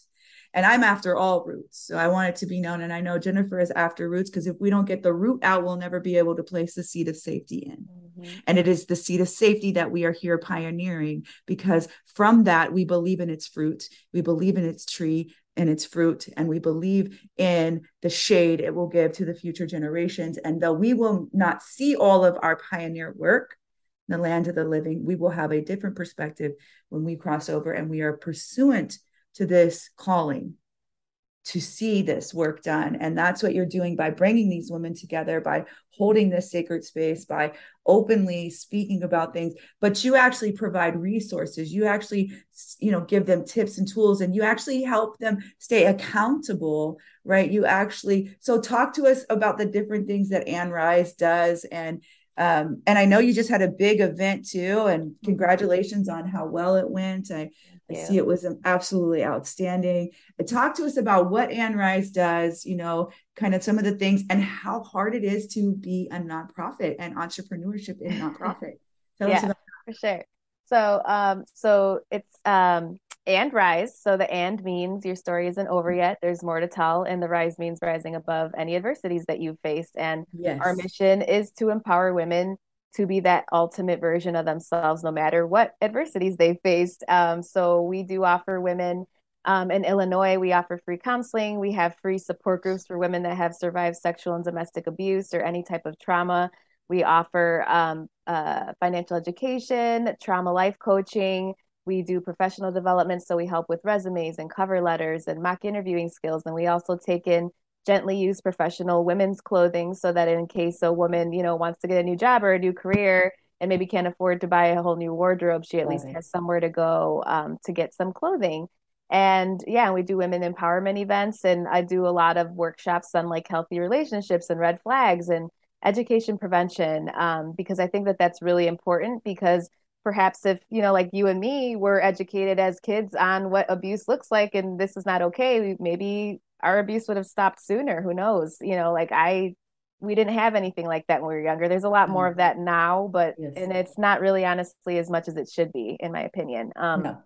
S1: And I'm after all roots. So I want it to be known. And I know Jennifer is after roots because if we don't get the root out, we'll never be able to place the seed of safety in. Mm-hmm. And it is the seed of safety that we are here pioneering because from that, we believe in its fruit, we believe in its tree, and its fruit and we believe in the shade it will give to the future generations. And though we will not see all of our pioneer work in the land of the living we will have a different perspective when we cross over and we are pursuant to this calling to see this work done. And that's what you're doing by bringing these women together, by holding this sacred space, by openly speaking about things. But you actually provide resources. You actually, you know, give them tips and tools, and you actually help them stay accountable, right? You actually, so talk to us about the different things that And Rise does and um, and I know you just had a big event too, and congratulations on how well it went. I I see it was absolutely outstanding. Talk to us about what And Rise does, you know, kind of some of the things and how hard it is to be a nonprofit and entrepreneurship in *laughs* nonprofit.
S2: Tell yeah, for sure. So, um, so it's um, and rise. So the and means your story isn't over yet. There's more to tell, and the rise means rising above any adversities that you've faced. And yes. our mission is to empower women to be that ultimate version of themselves, no matter what adversities they faced. Um, so we do offer women um, in Illinois, we offer free counseling. We have free support groups for women that have survived sexual and domestic abuse or any type of trauma. We offer um, uh, financial education, trauma life coaching. We do professional development. So we help with resumes and cover letters and mock interviewing skills. And we also take in gently used professional women's clothing so that in case a woman, you know, wants to get a new job or a new career and maybe can't afford to buy a whole new wardrobe, she at least has somewhere to go um, to get some clothing. And yeah, we do women empowerment events, and I do a lot of workshops on like healthy relationships and red flags and education prevention um, because I think that that's really important because perhaps if you know like you and me were educated as kids on what abuse looks like and this is not okay maybe our abuse would have stopped sooner. Who knows? You know, like I, we didn't have anything like that when we were younger. There's a lot more of mm-hmm. that now, but yes. and it's not really honestly as much as it should be, in my opinion. Um, no.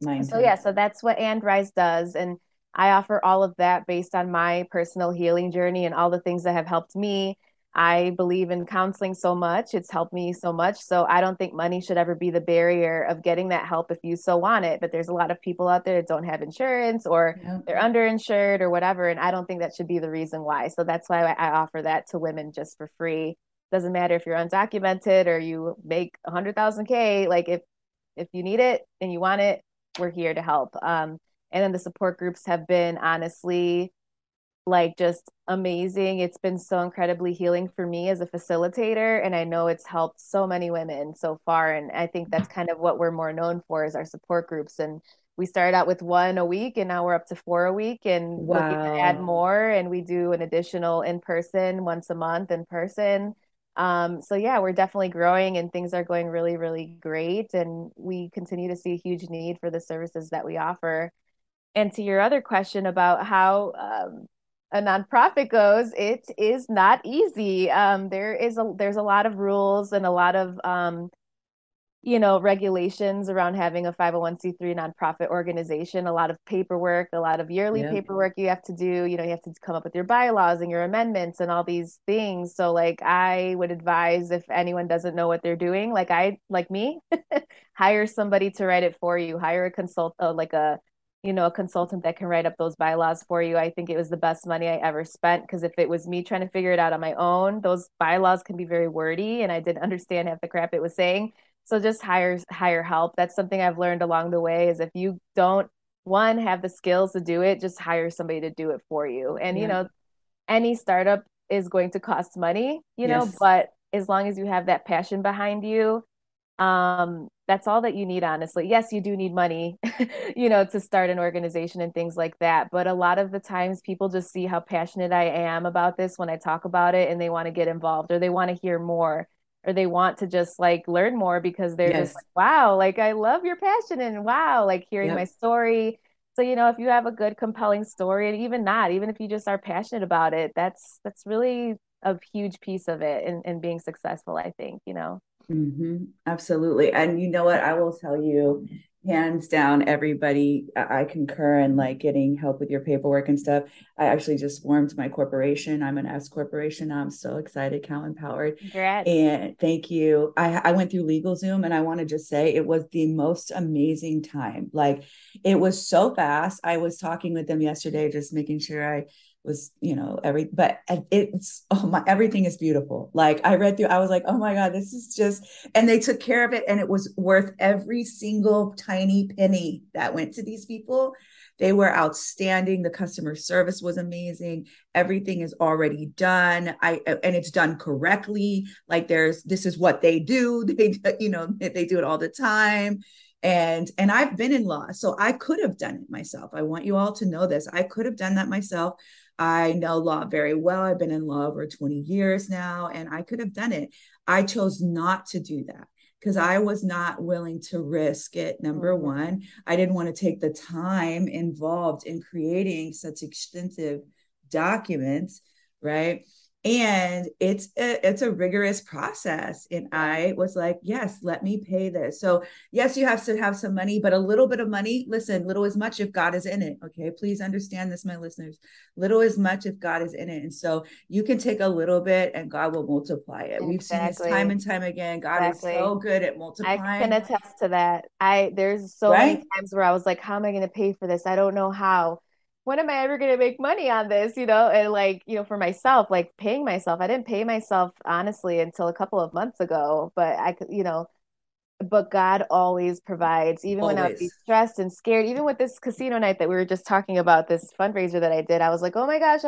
S2: Mine so yeah, so that's what And Rise does, and I offer all of that based on my personal healing journey and all the things that have helped me I believe in counseling so much. It's helped me so much. So I don't think money should ever be the barrier of getting that help if you so want it. But there's a lot of people out there that don't have insurance or yeah. they're underinsured or whatever. And I don't think that should be the reason why. So that's why I offer that to women just for free. Doesn't matter if you're undocumented or you make a hundred thousand K, like if if you need it and you want it, we're here to help. Um, and then the support groups have been honestly like just amazing. It's been so incredibly healing for me as a facilitator. And I know it's helped so many women so far. And I think that's kind of what we're more known for is our support groups. And we started out with one a week and now we're up to four a week and wow. looking to add more. And we do an additional in person once a month in person. Um, so yeah, we're definitely growing and things are going really, really great. And we continue to see a huge need for the services that we offer. And to your other question about how um, a nonprofit goes, it is not easy. Um, there is a there's a lot of rules and a lot of um, you know, regulations around having a 501c3 nonprofit organization, a lot of paperwork, a lot of yearly yeah. paperwork you have to do. You know, you have to come up with your bylaws and your amendments and all these things. So, like, I would advise if anyone doesn't know what they're doing, like I, like me, *laughs* hire somebody to write it for you. Hire a consult, uh, like a, you know, a consultant that can write up those bylaws for you. I think it was the best money I ever spent because if it was me trying to figure it out on my own, those bylaws can be very wordy and I didn't understand half the crap it was saying so just hire hire help that's something i've learned along the way is if you don't one have the skills to do it just hire somebody to do it for you and yeah. you know any startup is going to cost money you know yes. but as long as you have that passion behind you um that's all that you need honestly yes you do need money *laughs* you know to start an organization and things like that but a lot of the times people just see how passionate i am about this when i talk about it and they want to get involved or they want to hear more or they want to just like learn more because they're yes. just like, wow, like I love your passion and wow, like hearing yep. my story. So, you know, if you have a good, compelling story, and even not, even if you just are passionate about it, that's that's really a huge piece of it in, in being successful, I think, you know.
S1: Mm-hmm. Absolutely. And you know what? I will tell you, hands down everybody i concur in like getting help with your paperwork and stuff i actually just formed my corporation i'm an s corporation i'm so excited cal empowered
S2: Congrats.
S1: and thank you I, I went through LegalZoom and i want to just say it was the most amazing time like it was so fast i was talking with them yesterday just making sure i was you know every but it's *laughs* oh my everything is beautiful. Like i read through i was like oh my god this is just and they took care of it and it was worth every single tiny penny that went to these people. They were outstanding. The customer service was amazing. Everything is already done. I and it's done correctly. Like there's this is what they do. *laughs* They you know they do it all the time. And and i've been in law so i could have done it myself. I want you all to know this. I could have done that myself I know law very well. I've been in law over 20 years now, and I could have done it. I chose not to do that because I was not willing to risk it. Number mm-hmm. one, I didn't want to take the time involved in creating such extensive documents, right? And it's a, it's a rigorous process. And i was like yes let me pay this. So yes you have to have some money but a little bit of money listen little as much if god is in it okay? Please understand this my listeners. Little as much if god is in it. And so you can take a little bit and god will multiply it. Exactly. we've seen this time and time again. God exactly. is so good at multiplying
S2: i can attest to that. I there's so right? many times where i was like how am i going to pay for this? I don't know how when am I ever going to make money on this? You know, and like, you know, for myself, like paying myself, I didn't pay myself honestly until a couple of months ago, but I could, you know, but God always provides, even always. when I would be stressed and scared. Even with this casino night that we were just talking about, this fundraiser that I did, I was like, oh my gosh,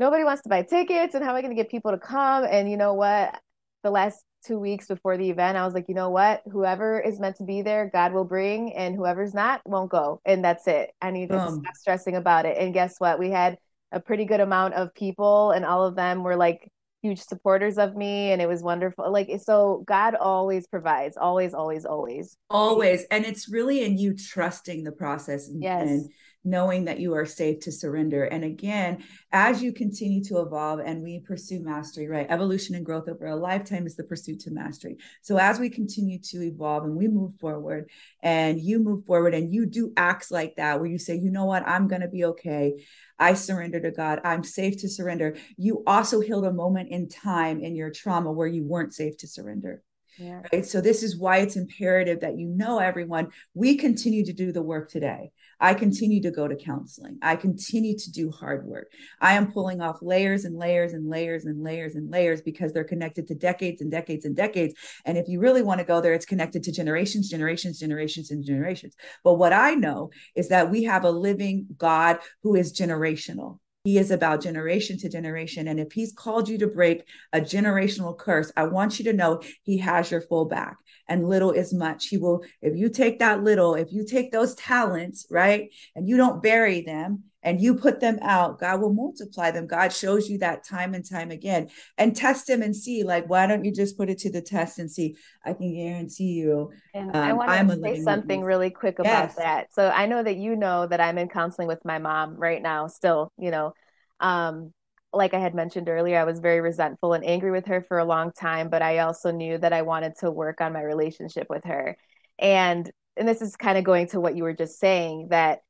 S2: nobody wants to buy tickets, and how am I going to get people to come? And you know what? The last two weeks before the event, I was like, you know what? Whoever is meant to be there, God will bring, and whoever's not won't go. And that's it. I need to um, stop stressing about it. And guess what? We had a pretty good amount of people, and all of them were like huge supporters of me, and it was wonderful. Like, so God always provides, always, always, always.
S1: Always. And it's really in you trusting the process and, yes. and knowing that you are safe to surrender. And again, as you continue to evolve and we pursue mastery, right? Evolution and growth over a lifetime is the pursuit to mastery. So as we continue to evolve and we move forward and you move forward and you do acts like that where you say, you know what, I'm going to be okay. I surrender to God. I'm safe to surrender. You also healed a moment in time in your trauma where you weren't safe to surrender. Yeah. Right. So, this is why it's imperative that you know, everyone, we continue to do the work today. I continue to go to counseling. I continue to do hard work. I am pulling off layers and layers and layers and layers and layers because they're connected to decades and decades and decades. And if you really want to go there, it's connected to generations, generations, generations, and generations. But what I know is that we have a living God who is generational. He is about generation to generation. And if he's called you to break a generational curse, I want you to know he has your full back and little is much. He will, if you take that little, if you take those talents, right, and you don't bury them and you put them out, God will multiply them. God shows you that time and time again. And test him and see, like, why don't you just put it to the test and see? I can guarantee you.
S2: And um, I want to say something witness. really quick about yes. that. So I know that you know that I'm in counseling with my mom right now, still, you know. Um, like I had mentioned earlier, I was very resentful and angry with her for a long time, but I also knew that I wanted to work on my relationship with her. And and this is kind of going to what you were just saying that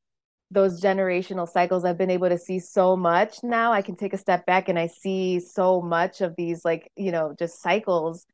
S2: those generational cycles I've been able to see so much now. I can take a step back and I see so much of these like, you know, just cycles.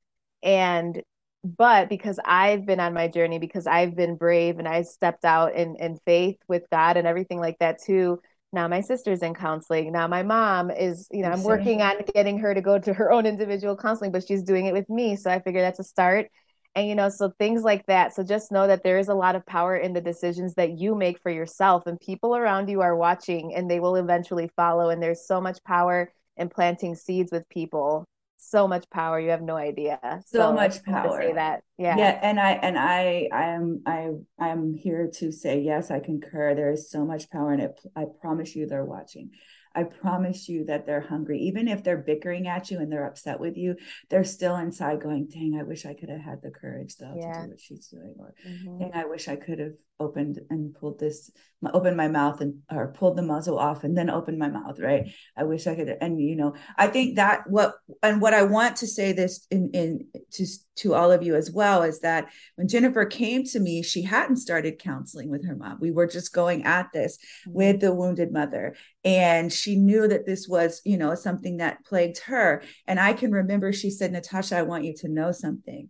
S2: And but because I've been on my journey because I've been brave and I've stepped out in in faith with God and everything like that too now my sister's in counseling. Now my mom is you know i'm working on getting her to go to her own individual counseling but she's doing it with me. So i figure that's a start and you know so things like that. So just know that there is a lot of power in the decisions that you make for yourself and people around you are watching and they will eventually follow and there's so much power in planting seeds with people. So much power you have no idea.
S1: So, so much power to
S2: say that. Yeah.
S1: Yeah and i and i i'm i i'm here to say yes i concur. There is so much power in it i promise you they're watching I promise you that they're hungry. Even if they're bickering at you and they're upset with you, they're still inside going, dang, I wish I could have had the courage though yeah. to do what she's doing. Or mm-hmm. dang, I wish I could have opened and pulled this, opened my mouth and or pulled the muzzle off and then opened my mouth, right? I wish I could. And you know, I think that what and what I want to say this in in to to all of you as well is that when Jennifer came to me, she hadn't started counseling with her mom. We were just going at this mm-hmm. with the wounded mother. And she knew that this was, you know, something that plagued her. And I can remember she said, Natasha, I want you to know something.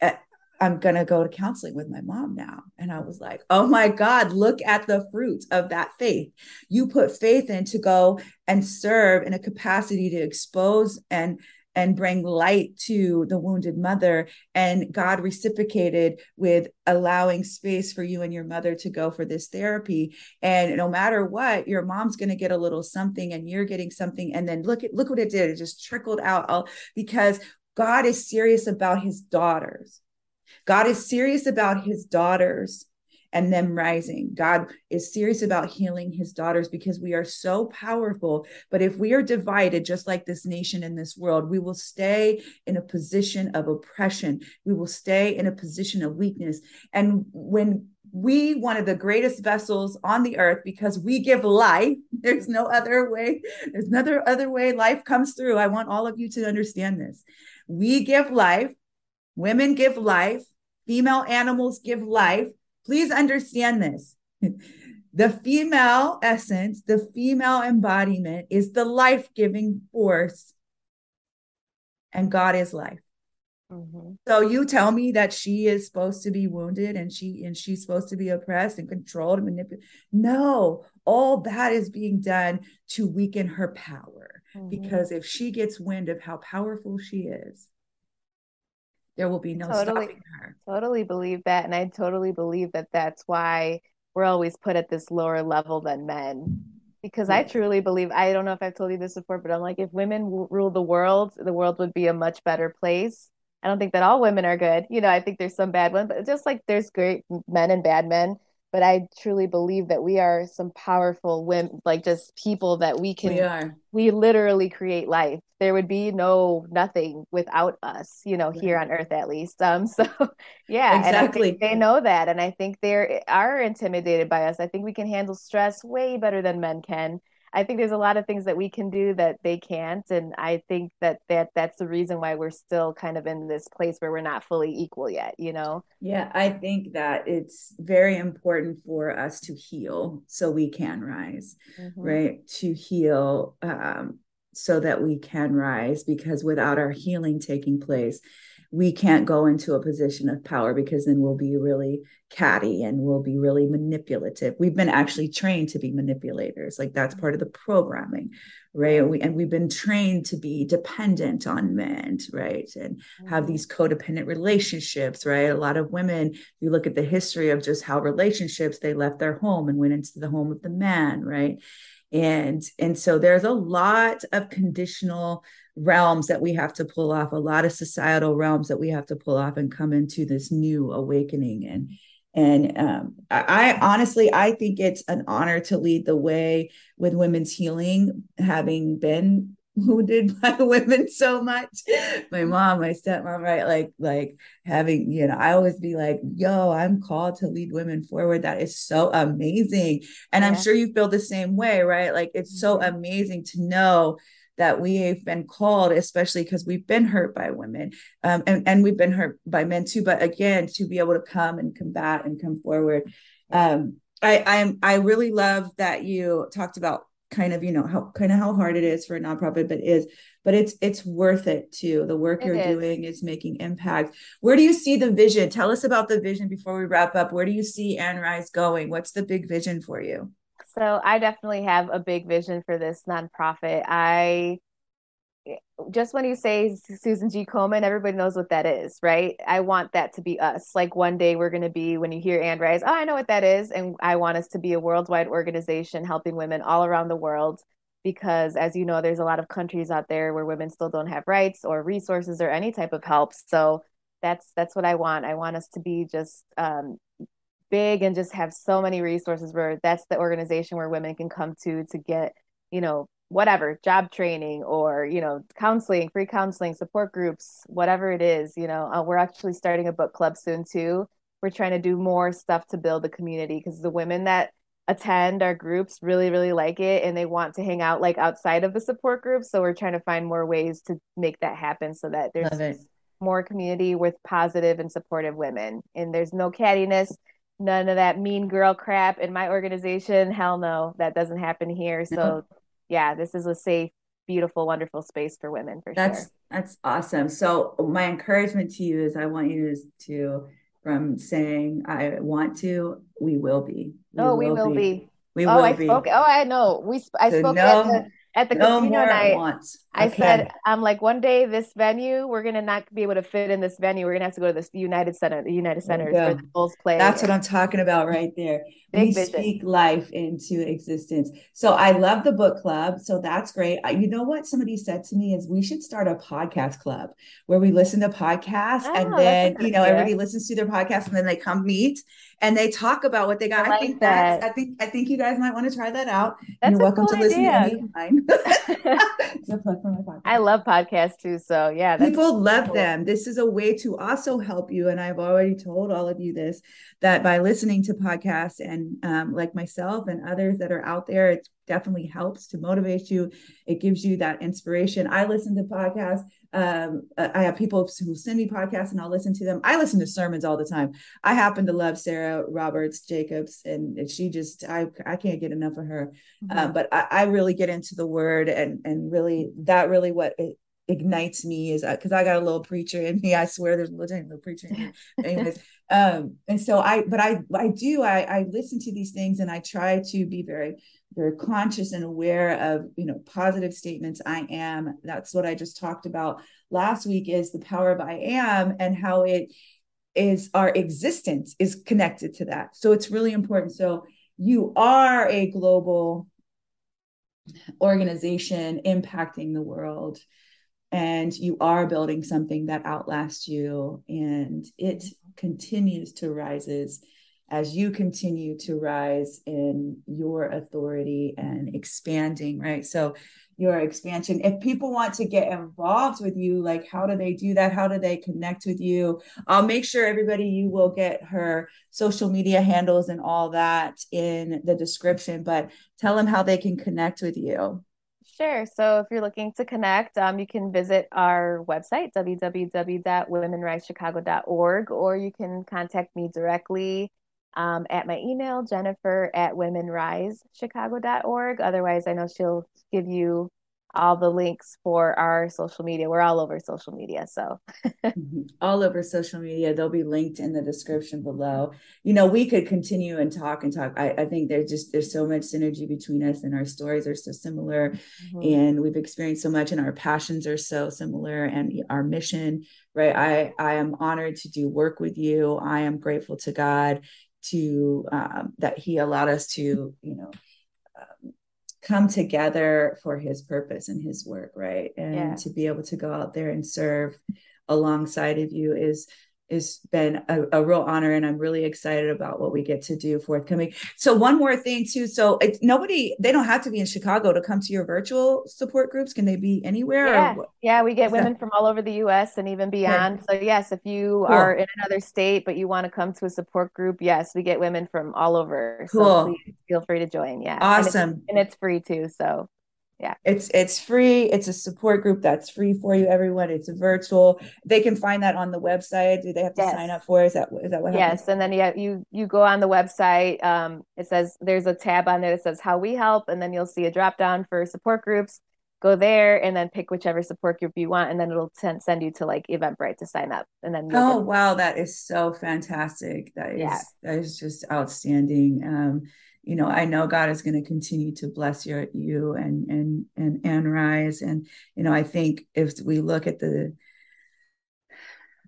S1: Uh, I'm going to go to counseling with my mom now. And I was like, oh my God, look at the fruit of that faith. You put faith in to go and serve in a capacity to expose and and bring light to the wounded mother. And God reciprocated with allowing space for you and your mother to go for this therapy. And no matter what, your mom's going to get a little something and you're getting something. And then look at look what it did. It just trickled out all because God is serious about his daughters. God is serious about his daughters and them rising. God is serious about healing his daughters because we are so powerful. But if we are divided, just like this nation in this world, we will stay in a position of oppression. We will stay in a position of weakness. And when we one of the greatest vessels on the earth because we give life *laughs* there's no other way there's another other way life comes through i want all of you to understand this we give life women give life female animals give life Please understand this. *laughs* the female essence, the female embodiment is the life giving force, and God is life. Mm-hmm. So you tell me that she is supposed to be wounded and she and she's supposed to be oppressed and controlled and manipulated. No, all that is being done to weaken her power. Mm-hmm. Because if she gets wind of how powerful she is, there will be no
S2: totally,
S1: stopping her.
S2: Totally believe that. And I totally believe that that's why we're always put at this lower level than men. Because I truly believe, I don't know if I've told you this before, but I'm like, if women rule the world, the world would be a much better place. I don't think that all women are good. You know, I think there's some bad ones, but just like there's great men and bad men but I truly believe that we are some powerful women, like just people that we can,
S1: we are,
S2: we literally create life. There would be no nothing without us, you know, here on earth at least. Um, *laughs* so yeah,
S1: exactly.
S2: they know that, and I think they are intimidated by us. I think we can handle stress way better than men can. I think there's a lot of things that we can do that they can't, and I think that that that's the reason why we're still kind of in this place where we're not fully equal yet. You know?
S1: Yeah, I think that it's very important for us to heal so we can rise, mm-hmm. right? To heal um, so that we can rise, because without our healing taking place, we can't go into a position of power because then we'll be really catty and we'll be really manipulative. We've been actually trained to be manipulators. Like that's part of the programming, right? We, and we've been trained to be dependent on men, right? And have mm-hmm. these codependent relationships, right? A lot of women, you look at the history of just how relationships, they left their home and went into the home of the man, right? And and so there's a lot of conditional realms that we have to pull off a lot of societal realms that we have to pull off and come into this new awakening. And and um, I, I honestly i think it's an honor to lead the way with women's healing having been *laughs* wounded by *laughs* women so much. My mom, my stepmom, right? Like, like having, you know, I always be like, yo, I'm called to lead women forward. That is so amazing. And yeah. I'm sure you feel the same way, right? Like it's so mm-hmm. amazing to know that we have been called, especially because we've been hurt by women um, and, and we've been hurt by men too. But again, to be able to come and combat and come forward. Um, I, I'm I really love that you talked about kind of you know how kind of how hard it is for a nonprofit but is but it's it's worth it too. The work it you're is. doing is making impact. Where do you see the vision? Tell us about the vision before we wrap up. Where do you see and rise going? What's the big vision for you?
S2: So I definitely have a big vision for this nonprofit. I just when you say Susan G. Komen, everybody knows what that is, right? I want that to be us. Like one day we're going to be, when you hear And oh, I know what that is. And I want us to be a worldwide organization helping women all around the world. Because as you know, there's a lot of countries out there where women still don't have rights or resources or any type of help. So that's that's what I want. I want us to be just um, big and just have so many resources where that's the organization where women can come to to get you know whatever job training or you know counseling free counseling support groups whatever it is you know uh, we're actually starting a book club soon too. We're trying to do more stuff to build the community because the women that attend our groups really really like it and they want to hang out like outside of the support group. So we're trying to find more ways to make that happen so that there's more community with positive and supportive women. And there's no cattiness none of that mean girl crap in my organization. Hell no, that doesn't happen here. So, yeah, this is a safe, beautiful, wonderful space for women for
S1: that's,
S2: sure.
S1: That's that's awesome. So, my encouragement to you is I want you to, from saying, I want to, we will be.
S2: We oh, will we will be. be.
S1: We
S2: oh,
S1: will
S2: I
S1: be.
S2: spoke. Oh, I know. We. I so spoke no, at the at the no casino night. I said, I'm like, one day this venue, we're gonna not be able to fit in this venue. We're gonna have to go to this United Center, the United Centers where the Bulls play.
S1: That's what I'm talking about right there. *laughs* Big we vision. speak life into existence. So I love the book club. So that's great. You know what somebody said to me is we should start a podcast club where we listen to podcasts oh, and then you know idea. everybody listens to their podcast and then they come meet and they talk about what they got. I, like I think that. I think I think you guys might want to try that out. That's You're welcome cool to listen idea. to mine. *laughs*
S2: it's a plug for my podcast. I love podcasts too. So yeah,
S1: people love cool. them. This is a way to also help you. And I've already told all of you this that by listening to podcasts and um, like myself and others that are out there, it definitely helps to motivate you. It gives you that inspiration. I listen to podcasts um, I have people who send me podcasts and I'll listen to them. I listen to sermons all the time. I happen to love Sarah Roberts Jakes, and she just I I can't get enough of her. Mm-hmm. Um, but I, I, really get into the Word, and and really that really what it ignites me is because I got a little preacher in me. I swear there's a little, little preacher in me. *laughs* Anyways, um, and so I but I I do I I listen to these things and I try to be very very conscious and aware of you know positive statements. I am that's what i just talked about last week is the power of i am and how it is our existence is connected to that. So it's really important. So you are a global organization impacting the world and you are building something that outlasts you and it continues to rises as you continue to rise in your authority and expanding, right? So, your expansion. If people want to get involved with you, like how do they do that? How do they connect with you? I'll make sure everybody you will get her social media handles and all that in the description, but tell them how they can connect with you.
S2: Sure. So if you're looking to connect, um, you can visit our website, www.womenrisechicago.org, or you can contact me directly um, at my email, jennifer at womenrisechicago.org. Otherwise, I know she'll give you all the links for our social media. We're all over social media. So, *laughs*
S1: mm-hmm. all over social media. They'll be linked in the description below. You know, we could continue and talk and talk. I, I think there's just, there's so much synergy between us and our stories are so similar. Mm-hmm. And we've experienced so much and our passions are so similar and our mission, right? I, I am honored to do work with you. I am grateful to God to um, that he allowed us to you know um, come together for his purpose and his work right and yeah. to be able to go out there and serve alongside of you is it's been a, a, real honor and i'm really excited about what we get to do forthcoming. So one more thing too so it's nobody they don't have to be in chicago to come to your virtual support groups. Can they be anywhere
S2: yeah, yeah we get women that... from all over the us and even beyond. Okay. so yes if you cool. are in another state but you want to come to a support group yes we get women from all over. Cool. so please feel free to join yeah.
S1: Awesome.
S2: and and it's free too so yeah.
S1: It's it's free. It's a support group that's free for you everyone. It's virtual. They can find that on the website. Do they have to yes. sign up for is that is that what
S2: yes. Happens? and then yeah you you go on the website um it says there's a tab on there that says how we help and then you'll see a drop down for support groups. Go there and then pick whichever support group you want and then it'll send, send you to like eventbrite to sign up and then
S1: oh wow. That is so fantastic. That is yeah. that is just outstanding. Um you know, I know God is going to continue to bless your you and and and Anne Rise. And, you know, I think if we look at the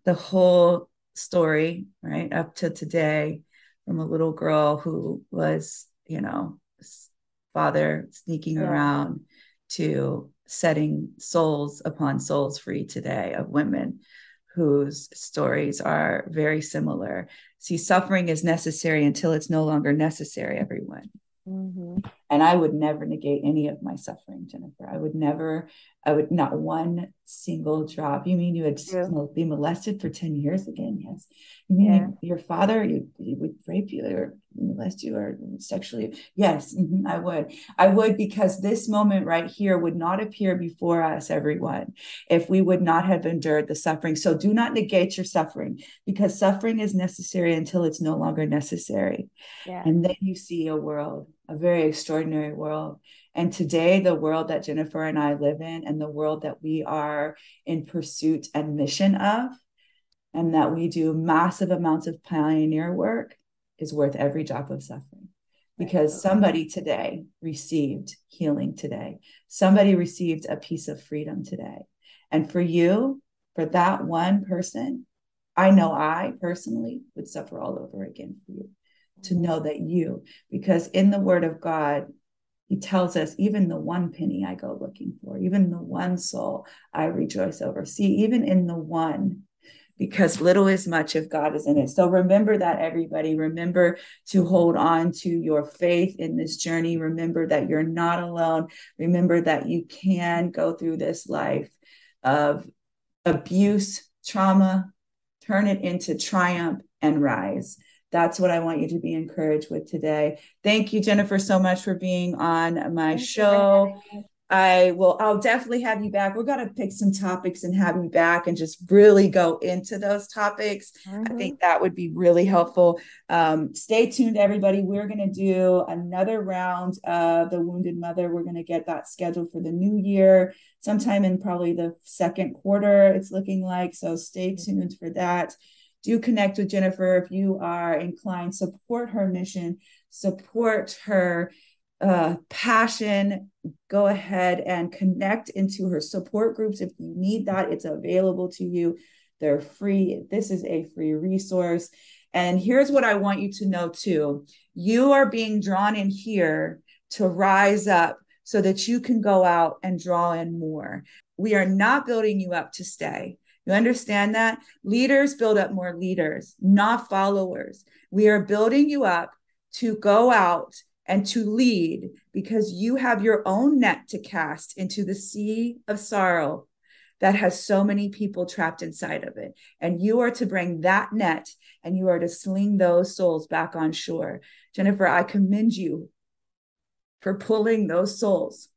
S1: the whole story, right, up to today, from a little girl who was, you know, father sneaking yeah. around to setting souls upon souls free today of women whose stories are very similar. See, suffering is necessary until it's no longer necessary, everyone. Mm-hmm. And I would never negate any of my suffering, Jennifer. I would never, I would not one single drop. You mean you would yeah. be molested for 10 years again? Yes. You mean yeah. your father you, you, would rape you or molest you are sexually? Yes, mm-hmm, I would. I would because this moment right here would not appear before us, everyone, if we would not have endured the suffering. So do not negate your suffering because suffering is necessary until it's no longer necessary. Yeah. And then you see a world a very extraordinary world. And today, the world that Jennifer and I live in, and the world that we are in pursuit and mission of, and that we do massive amounts of pioneer work, is worth every drop of suffering. Because somebody today received healing today, somebody received a piece of freedom today. And for you, for that one person, I know I personally would suffer all over again for you to mm-hmm. know that you, because in the word of God, he tells us, even the one penny I go looking for, even the one soul I rejoice over. See, even in the one, because little is much if God is in it. So remember that, everybody. Remember to hold on to your faith in this journey. Remember that you're not alone. Remember that you can go through this life of abuse, trauma, turn it into triumph and rise that's what I want you to be encouraged with today. Thank you, Jennifer, so much for being on my Thank show. I will, I'll definitely have you back. We're going to pick some topics and have you back and just really go into those topics. Mm-hmm. I think that would be really helpful. Um, stay tuned, everybody. We're going to do another round of the Wounded Mother. We're going to get that scheduled for the new year, sometime in probably the second quarter, it's looking like. So stay mm-hmm. tuned for that do connect with Jennifer if you are inclined. Support her mission, support her uh, passion. Go ahead and connect into her support groups if you need that. It's available to you. They're free. This is a free resource. And here's what I want you to know too you are being drawn in here to rise up so that you can go out and draw in more. We are not building you up to stay. You understand that? Leaders build up more leaders, not followers. We are building you up to go out and to lead because you have your own net to cast into the sea of sorrow that has so many people trapped inside of it. And you are to bring that net and you are to sling those souls back on shore. Jennifer, I commend you for pulling those souls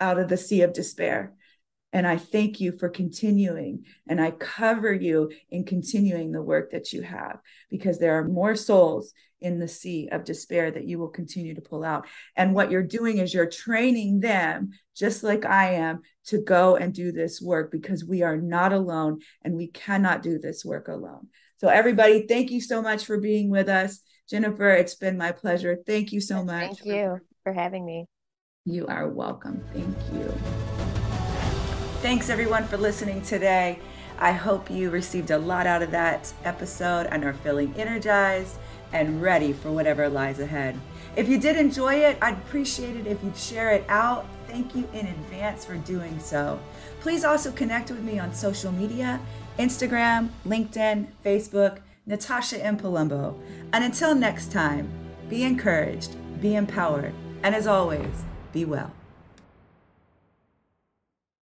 S1: out of the sea of despair. And I thank you for continuing. And I cover you in continuing the work that you have because there are more souls in the sea of despair that you will continue to pull out. And what you're doing is you're training them, just like I am, to go and do this work because we are not alone and we cannot do this work alone. So, everybody, thank you so much for being with us. Jennifer, it's been my pleasure. Thank you so much.
S2: Thank you for having me.
S1: You are welcome. Thank you. Thanks everyone for listening today. I hope you received a lot out of that episode and are feeling energized and ready for whatever lies ahead. If you did enjoy it, I'd appreciate it if you'd share it out thank you in advance for doing so. Please also connect with me on social media Instagram, LinkedIn, Facebook, Natasha M. Palumbo. And until next time, be encouraged, be empowered, and as always, be well.